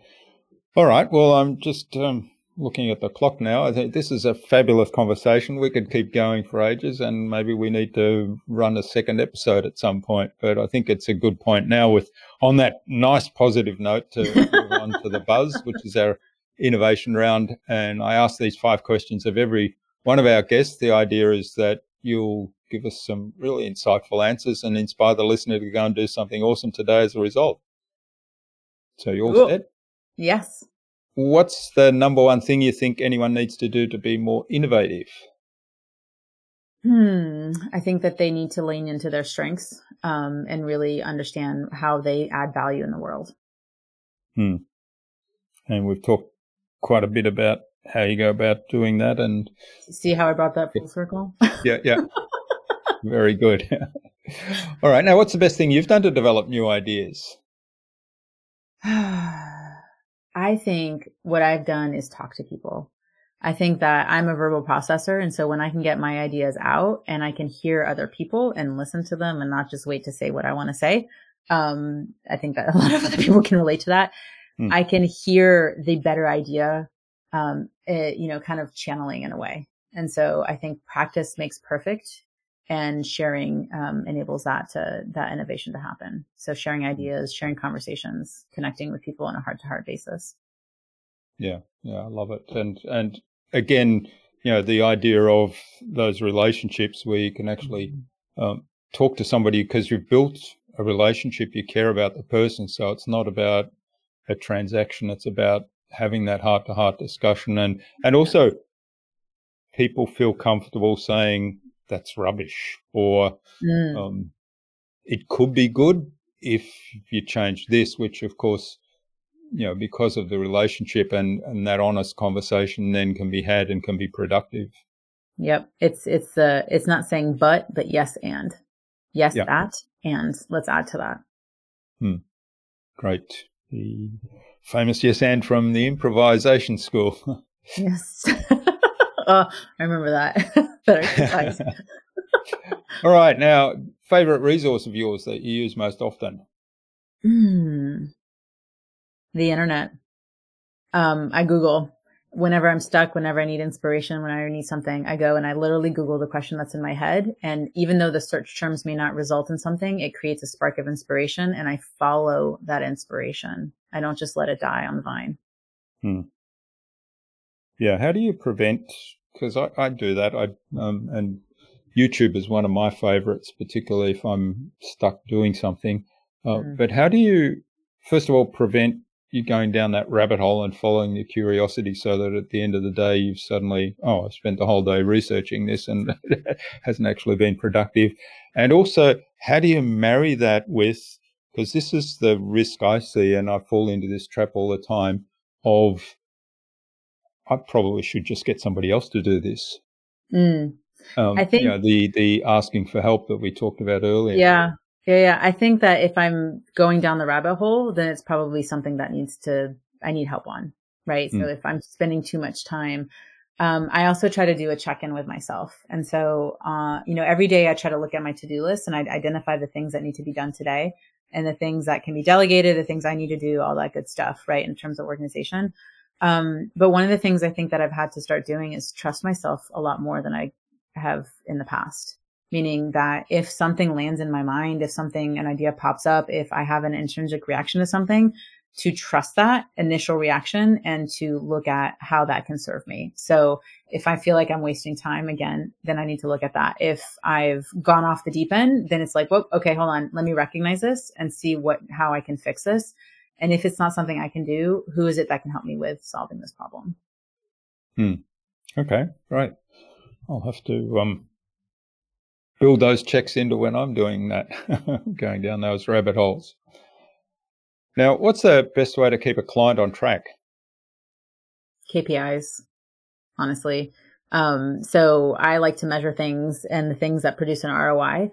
All right. Well, I'm just um, looking at the clock now. I think this is a fabulous conversation. We could keep going for ages, and maybe we need to run a second episode at some point. But I think it's a good point now. With on that nice positive note to move on to the buzz, [laughs] which is our innovation round. And I ask these five questions of every one of our guests. The idea is that you'll give us some really insightful answers and inspire the listener to go and do something awesome today as a result. So you're all cool. set? Yes. What's the number one thing you think anyone needs to do to be more innovative? Hmm. I think that they need to lean into their strengths um, and really understand how they add value in the world. Hmm. And we've talked quite a bit about how you go about doing that. And see how I brought that full circle. yeah, yeah. [laughs] Very good. [laughs] All right. Now, what's the best thing you've done to develop new ideas? [sighs] [sighs] [sighs] I think what I've done is talk to people. I think that I'm a verbal processor. And so when I can get my ideas out and I can hear other people and listen to them and not just wait to say what I want to say, um, I think that a lot of other [laughs] people can relate to that. Mm. I can hear the better idea, um, it, eh, you know, kind of channeling in a way. And so I think practice makes perfect and sharing um, enables that to that innovation to happen. So sharing mm. ideas, sharing conversations, connecting with people on a heart to heart basis. Yeah, yeah, I love it. And and again, you know, the idea of those relationships where you can actually mm-hmm. um, talk to somebody because you've built a relationship, you care about the person. So it's not about a transaction; it's about having that heart to heart discussion, and and also people feel comfortable saying that's rubbish or mm. um, it could be good if you change this, which of course, you know, because of the relationship and, and that honest conversation then can be had and can be productive. Yep. It's, it's, uh, it's not saying but, but yes and. Yes, yep. that, and let's add to that. Hmm. Great. The famous yes and from the improvisation school. [laughs] yes. [laughs] oh, I remember that. [laughs] Better [laughs] [laughs] All right. Now, favorite resource of yours that you use most often? Mm, the internet. Um, I Google whenever I'm stuck, whenever I need inspiration, whenever I need something, I go and I literally Google the question that's in my head. And even though the search terms may not result in something, it creates a spark of inspiration and I follow that inspiration. I don't just let it die on the vine. Hmm. Yeah. How do you prevent because I, I do that. I um, and YouTube is one of my favorites, particularly if I'm stuck doing something. Uh, mm. But how do you, first of all, prevent you going down that rabbit hole and following your curiosity so that at the end of the day you've suddenly, oh, I spent the whole day researching this and it [laughs] [laughs] hasn't actually been productive. And also, how do you marry that with, because this is the risk I see and I fall into this trap all the time of I probably should just get somebody else to do this. Mm. Um, I think you know, the the asking for help that we talked about earlier. Yeah, yeah, yeah. I think that if I'm going down the rabbit hole, then it's probably something that needs to I need help on, right? Mm. So if I'm spending too much time, um, I also try to do a check in with myself, and so uh, you know, every day I try to look at my to do list and I identify the things that need to be done today and the things that can be delegated, the things I need to do, all that good stuff, right? In terms of organization. Um, but one of the things I think that I've had to start doing is trust myself a lot more than I have in the past. Meaning that if something lands in my mind, if something, an idea pops up, if I have an intrinsic reaction to something, to trust that initial reaction and to look at how that can serve me. So if I feel like I'm wasting time again, then I need to look at that. If I've gone off the deep end, then it's like, well, okay, hold on. Let me recognize this and see what, how I can fix this. And if it's not something I can do, who is it that can help me with solving this problem? Hmm. Okay. Right. I'll have to, um, build those checks into when I'm doing that, [laughs] going down those rabbit holes. Now, what's the best way to keep a client on track? KPIs, honestly. Um, so I like to measure things and the things that produce an ROI.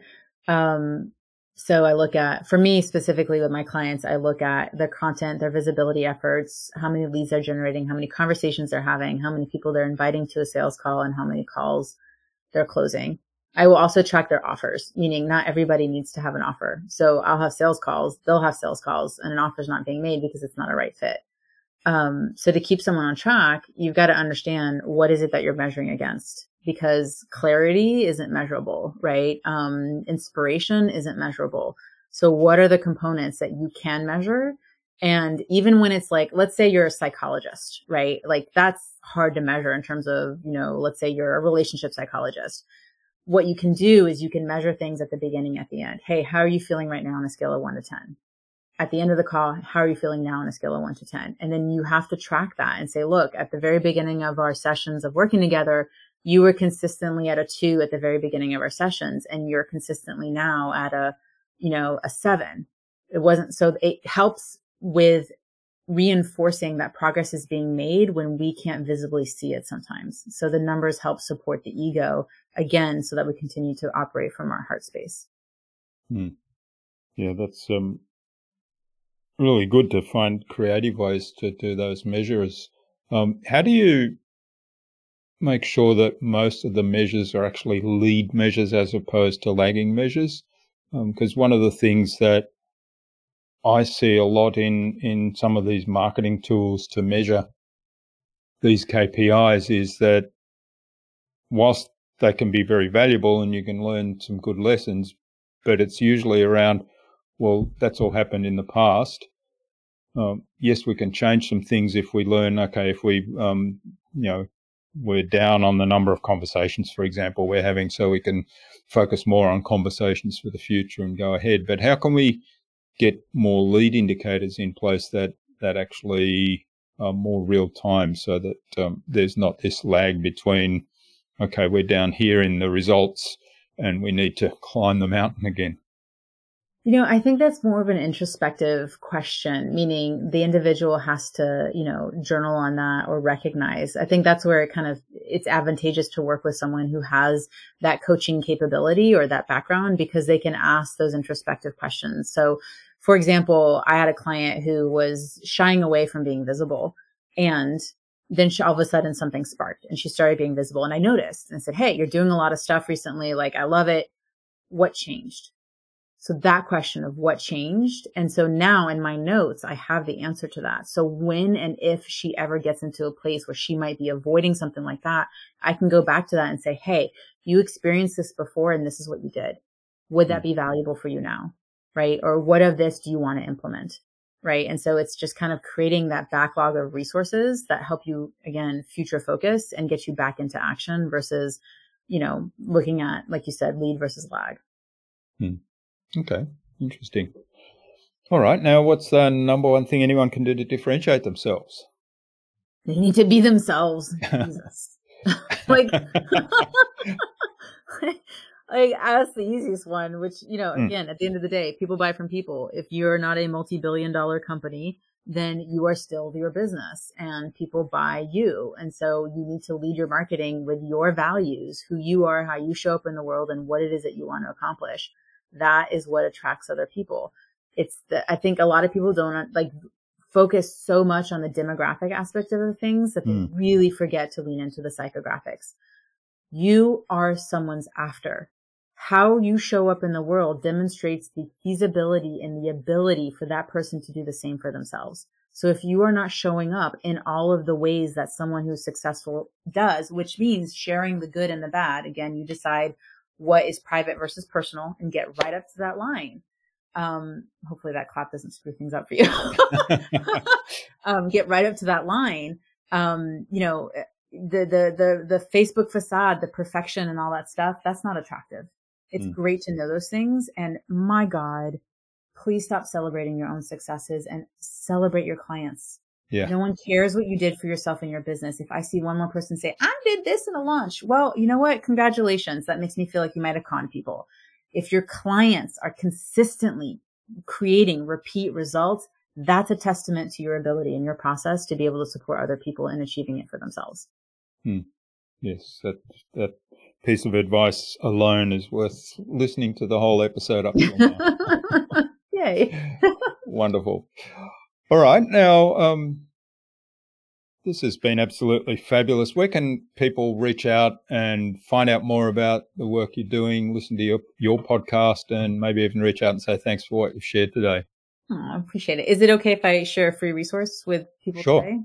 Um, so I look at, for me specifically with my clients, I look at their content, their visibility efforts, how many leads they're generating, how many conversations they're having, how many people they're inviting to a sales call, and how many calls they're closing. I will also track their offers, meaning not everybody needs to have an offer. So I'll have sales calls, they'll have sales calls, and an offer is not being made because it's not a right fit. Um, so to keep someone on track, you've got to understand what is it that you're measuring against because clarity isn't measurable, right? Um, inspiration isn't measurable. So what are the components that you can measure? And even when it's like, let's say you're a psychologist, right? Like that's hard to measure in terms of, you know, let's say you're a relationship psychologist what you can do is you can measure things at the beginning, at the end. Hey, how are you feeling right now on a scale of one to 10? At the end of the call, how are you feeling now on a scale of one to 10? And then you have to track that and say, look, at the very beginning of our sessions of working together, you were consistently at a two at the very beginning of our sessions and you're consistently now at a, you know, a seven. It wasn't so it helps with reinforcing that progress is being made when we can't visibly see it sometimes. So the numbers help support the ego again, so that we continue to operate from our heart space. Hmm. Yeah, that's um, really good to find creative ways to do those measures. Um, how do you make sure that most of the measures are actually lead measures as opposed to lagging measures? Because um, one of the things that I see a lot in, in some of these marketing tools to measure these KPIs is that whilst they can be very valuable and you can learn some good lessons, but it's usually around, well, that's all happened in the past. Um, yes, we can change some things if we learn, okay, if we, um, you know, we're down on the number of conversations, for example, we're having, so we can focus more on conversations for the future and go ahead. But how can we get more lead indicators in place that that actually are more real time, so that um, there's not this lag between okay, we're down here in the results, and we need to climb the mountain again. You know, I think that's more of an introspective question, meaning the individual has to, you know, journal on that or recognize. I think that's where it kind of, it's advantageous to work with someone who has that coaching capability or that background because they can ask those introspective questions. So, for example, I had a client who was shying away from being visible and then she, all of a sudden something sparked and she started being visible. And I noticed and I said, Hey, you're doing a lot of stuff recently. Like, I love it. What changed? So that question of what changed. And so now in my notes, I have the answer to that. So when and if she ever gets into a place where she might be avoiding something like that, I can go back to that and say, Hey, you experienced this before and this is what you did. Would that be valuable for you now? Right? Or what of this do you want to implement? Right. And so it's just kind of creating that backlog of resources that help you, again, future focus and get you back into action versus, you know, looking at, like you said, lead versus lag. Hmm. Okay, interesting. All right, now what's the number one thing anyone can do to differentiate themselves? They need to be themselves. [laughs] [laughs] like, [laughs] like that's the easiest one. Which you know, mm. again, at the end of the day, people buy from people. If you're not a multi-billion-dollar company, then you are still your business, and people buy you. And so you need to lead your marketing with your values, who you are, how you show up in the world, and what it is that you want to accomplish that is what attracts other people. It's the, I think a lot of people don't like focus so much on the demographic aspect of the things that they mm. really forget to lean into the psychographics. You are someone's after. How you show up in the world demonstrates the feasibility and the ability for that person to do the same for themselves. So if you are not showing up in all of the ways that someone who's successful does, which means sharing the good and the bad, again, you decide what is private versus personal and get right up to that line. Um, hopefully that clap doesn't screw things up for you. [laughs] [laughs] um, get right up to that line. Um, you know, the, the, the, the Facebook facade, the perfection and all that stuff, that's not attractive. It's mm. great to know those things. And my God, please stop celebrating your own successes and celebrate your clients. Yeah. No one cares what you did for yourself in your business. If I see one more person say, I did this in a launch, well, you know what? Congratulations. That makes me feel like you might have conned people. If your clients are consistently creating repeat results, that's a testament to your ability and your process to be able to support other people in achieving it for themselves. Hmm. Yes, that that piece of advice alone is worth listening to the whole episode up to now. [laughs] Yay. [laughs] Wonderful. All right. Now, um, this has been absolutely fabulous. Where can people reach out and find out more about the work you're doing, listen to your, your podcast, and maybe even reach out and say thanks for what you've shared today? Oh, I appreciate it. Is it okay if I share a free resource with people sure. today?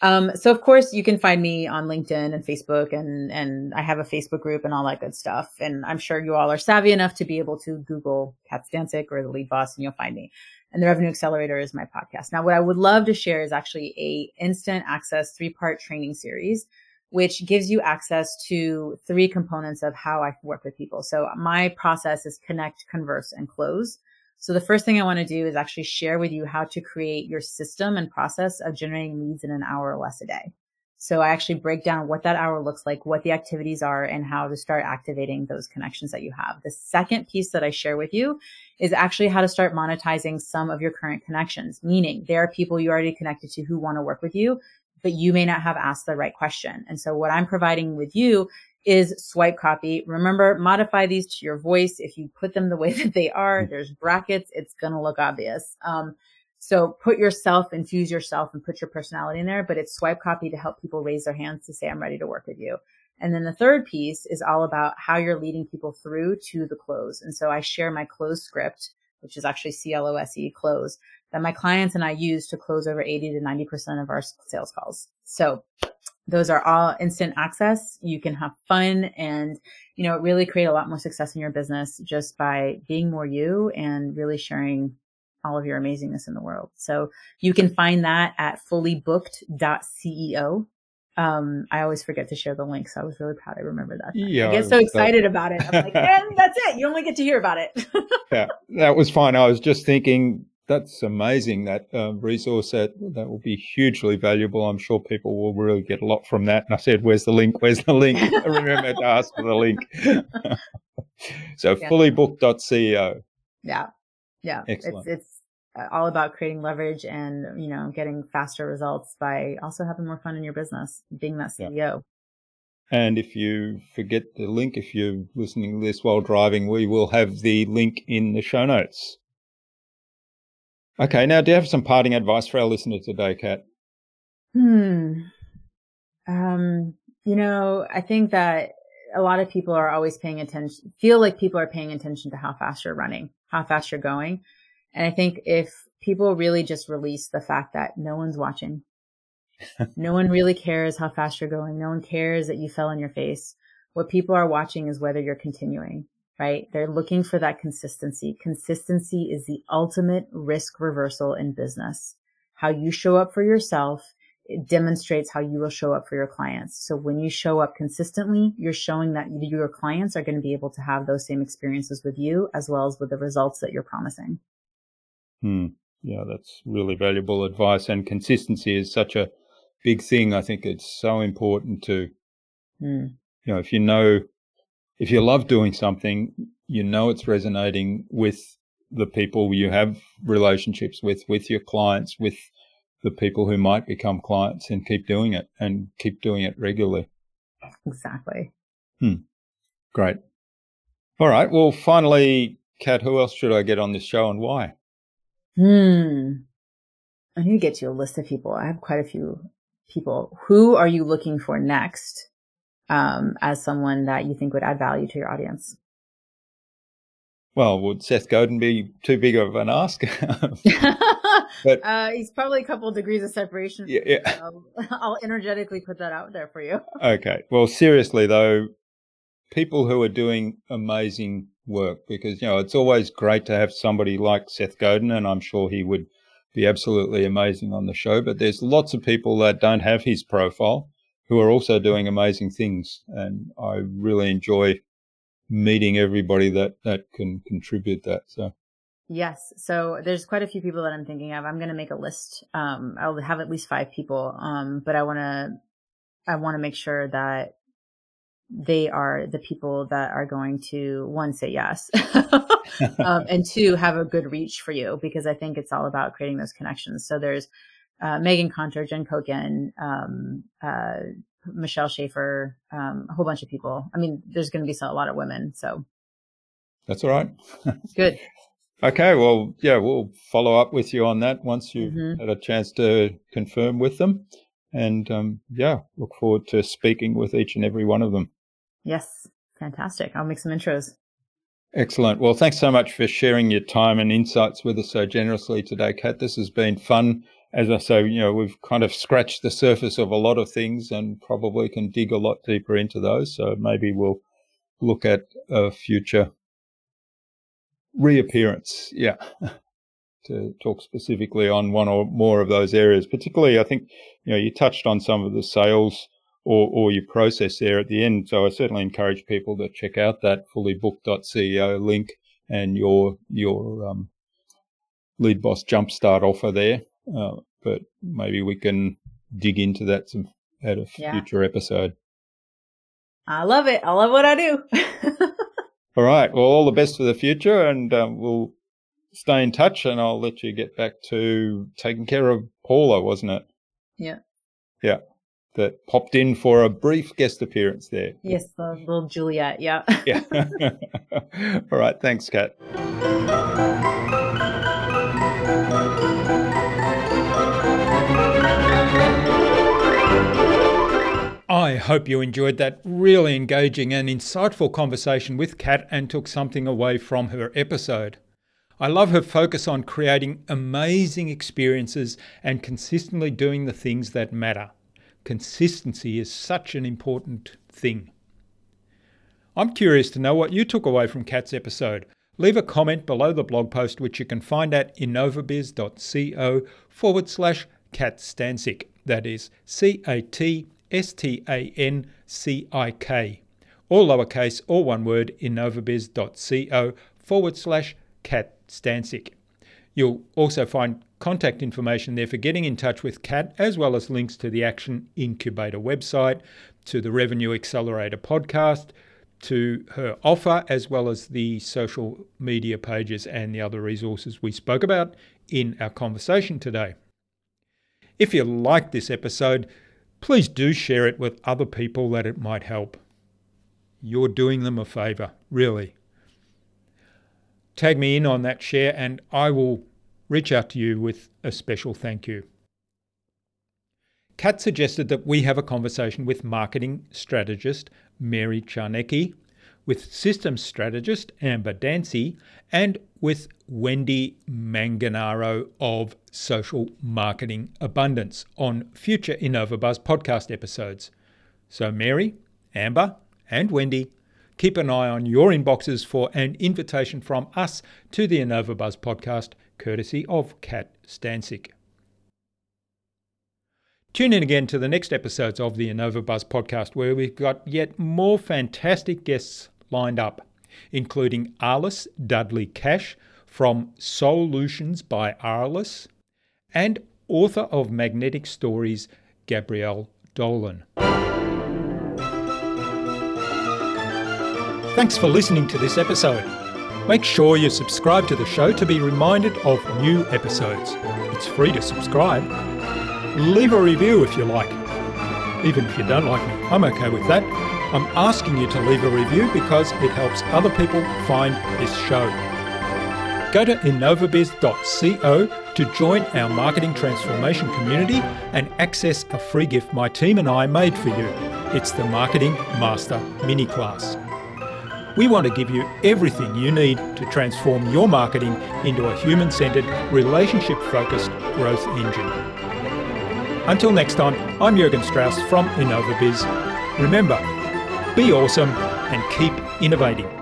Um, so of course you can find me on LinkedIn and Facebook and, and I have a Facebook group and all that good stuff. And I'm sure you all are savvy enough to be able to Google Kat Stancik or the lead boss and you'll find me. And the revenue accelerator is my podcast. Now, what I would love to share is actually a instant access three part training series, which gives you access to three components of how I work with people. So my process is connect, converse, and close. So the first thing I want to do is actually share with you how to create your system and process of generating leads in an hour or less a day. So I actually break down what that hour looks like, what the activities are, and how to start activating those connections that you have. The second piece that I share with you is actually how to start monetizing some of your current connections, meaning there are people you already connected to who want to work with you, but you may not have asked the right question. And so what I'm providing with you is swipe copy. Remember, modify these to your voice. If you put them the way [laughs] that they are, mm-hmm. there's brackets, it's going to look obvious. Um, so put yourself, infuse yourself and put your personality in there, but it's swipe copy to help people raise their hands to say, I'm ready to work with you. And then the third piece is all about how you're leading people through to the close. And so I share my close script, which is actually C-L-O-S-E close that my clients and I use to close over 80 to 90% of our sales calls. So those are all instant access. You can have fun and, you know, really create a lot more success in your business just by being more you and really sharing all of your amazingness in the world. So you can find that at fullybooked.ceo. Um, I always forget to share the link, so I was really proud I remember that. Yeah, I get so excited that. about it. I'm like, [laughs] and that's it. You only get to hear about it. [laughs] yeah, that was fine. I was just thinking that's amazing. That uh, resource that that will be hugely valuable. I'm sure people will really get a lot from that. And I said, "Where's the link? Where's the link?" [laughs] I remember to ask for the link. so yeah. fullybooked.ceo. Yeah, yeah. Excellent. It's it's uh, all about creating leverage and you know getting faster results by also having more fun in your business, being that CEO. Yeah. And if you forget the link, if you're listening to this while driving, we will have the link in the show notes. Okay, now do you have some parting advice for our listeners today, Kat? Hmm. Um, you know, I think that a lot of people are always paying attention, feel like people are paying attention to how fast you're running, how fast you're going. And I think if people really just release the fact that no one's watching, [laughs] no one really cares how fast you're going. No one cares that you fell on your face. What people are watching is whether you're continuing right? They're looking for that consistency. Consistency is the ultimate risk reversal in business. How you show up for yourself it demonstrates how you will show up for your clients. So when you show up consistently, you're showing that your clients are going to be able to have those same experiences with you as well as with the results that you're promising. Hmm. Yeah, that's really valuable advice. And consistency is such a big thing. I think it's so important to, hmm. you know, if you know if you love doing something, you know it's resonating with the people you have relationships with, with your clients, with the people who might become clients and keep doing it and keep doing it regularly. Exactly. Hmm. Great. All right. Well, finally, Kat, who else should I get on this show and why? Hmm. I need to get you a list of people. I have quite a few people. Who are you looking for next? um, as someone that you think would add value to your audience? Well, would Seth Godin be too big of an ask? [laughs] [laughs] but, uh, he's probably a couple of degrees of separation. Yeah, yeah. So [laughs] I'll energetically put that out there for you. okay. Well, seriously though, people who are doing amazing work, because you know it's always great to have somebody like Seth Godin, and I'm sure he would be absolutely amazing on the show. But there's lots of people that don't have his profile who are also doing amazing things, and I really enjoy meeting everybody that that can contribute that. So. Yes. So there's quite a few people that I'm thinking of. I'm going to make a list. Um, I'll have at least five people. Um, but I want to, I want to make sure that they are the people that are going to one say yes [laughs] um, and two have a good reach for you because i think it's all about creating those connections so there's uh, megan conter jen koken um, uh, michelle schaefer um, a whole bunch of people i mean there's going to be a lot of women so that's all right good okay well yeah we'll follow up with you on that once you've mm-hmm. had a chance to confirm with them and um, yeah look forward to speaking with each and every one of them Yes, fantastic. I'll make some intros. Excellent. Well, thanks so much for sharing your time and insights with us so generously today, Kat. This has been fun. As I say, you know, we've kind of scratched the surface of a lot of things and probably can dig a lot deeper into those. So maybe we'll look at a future reappearance. Yeah. to talk specifically on one or more of those areas. Particularly, I think, you know, you touched on some of the sales or, or your process there at the end. So I certainly encourage people to check out that fullybooked.ceo link and your your um, lead boss jumpstart offer there. Uh, but maybe we can dig into that some, at a yeah. future episode. I love it. I love what I do. [laughs] all right. Well, all the best for the future, and um, we'll stay in touch. And I'll let you get back to taking care of Paula, wasn't it? Yeah. Yeah that popped in for a brief guest appearance there. Yes, the little Juliet. Yeah. yeah. [laughs] All right. Thanks, Kat. Hope you enjoyed that really engaging and insightful conversation with Kat and took something away from her episode. I love her focus on creating amazing experiences and consistently doing the things that matter. Consistency is such an important thing. I'm curious to know what you took away from Kat's episode. Leave a comment below the blog post, which you can find at innovabiz.co forward slash Kat Stancik. That is C A T S T A N C I K. All lowercase, all one word, innovabiz.co forward slash Kat Stancik. You'll also find contact information there for getting in touch with Kat, as well as links to the Action Incubator website, to the Revenue Accelerator podcast, to her offer, as well as the social media pages and the other resources we spoke about in our conversation today. If you like this episode, please do share it with other people that it might help. You're doing them a favour, really. Tag me in on that share, and I will reach out to you with a special thank you. Kat suggested that we have a conversation with marketing strategist Mary Charnecki, with systems strategist Amber Dancy, and with Wendy Manganaro of Social Marketing Abundance on future InnovaBuzz podcast episodes. So, Mary, Amber, and Wendy, keep an eye on your inboxes for an invitation from us to the InnovaBuzz podcast courtesy of Kat Stancik. Tune in again to the next episodes of the InnovaBuzz podcast, where we've got yet more fantastic guests lined up, including Arliss Dudley Cash from Solutions by Arliss and author of Magnetic Stories, Gabrielle Dolan. Thanks for listening to this episode. Make sure you subscribe to the show to be reminded of new episodes. It's free to subscribe. Leave a review if you like. Even if you don't like me, I'm okay with that. I'm asking you to leave a review because it helps other people find this show. Go to innovabiz.co to join our marketing transformation community and access a free gift my team and I made for you. It's the Marketing Master Mini Class. we want to give you everything you need to transform your marketing into a human centered, relationship focused growth engine. Until next time, I'm Jurgen Strauss from InnovaBiz. Remember, be awesome and keep innovating.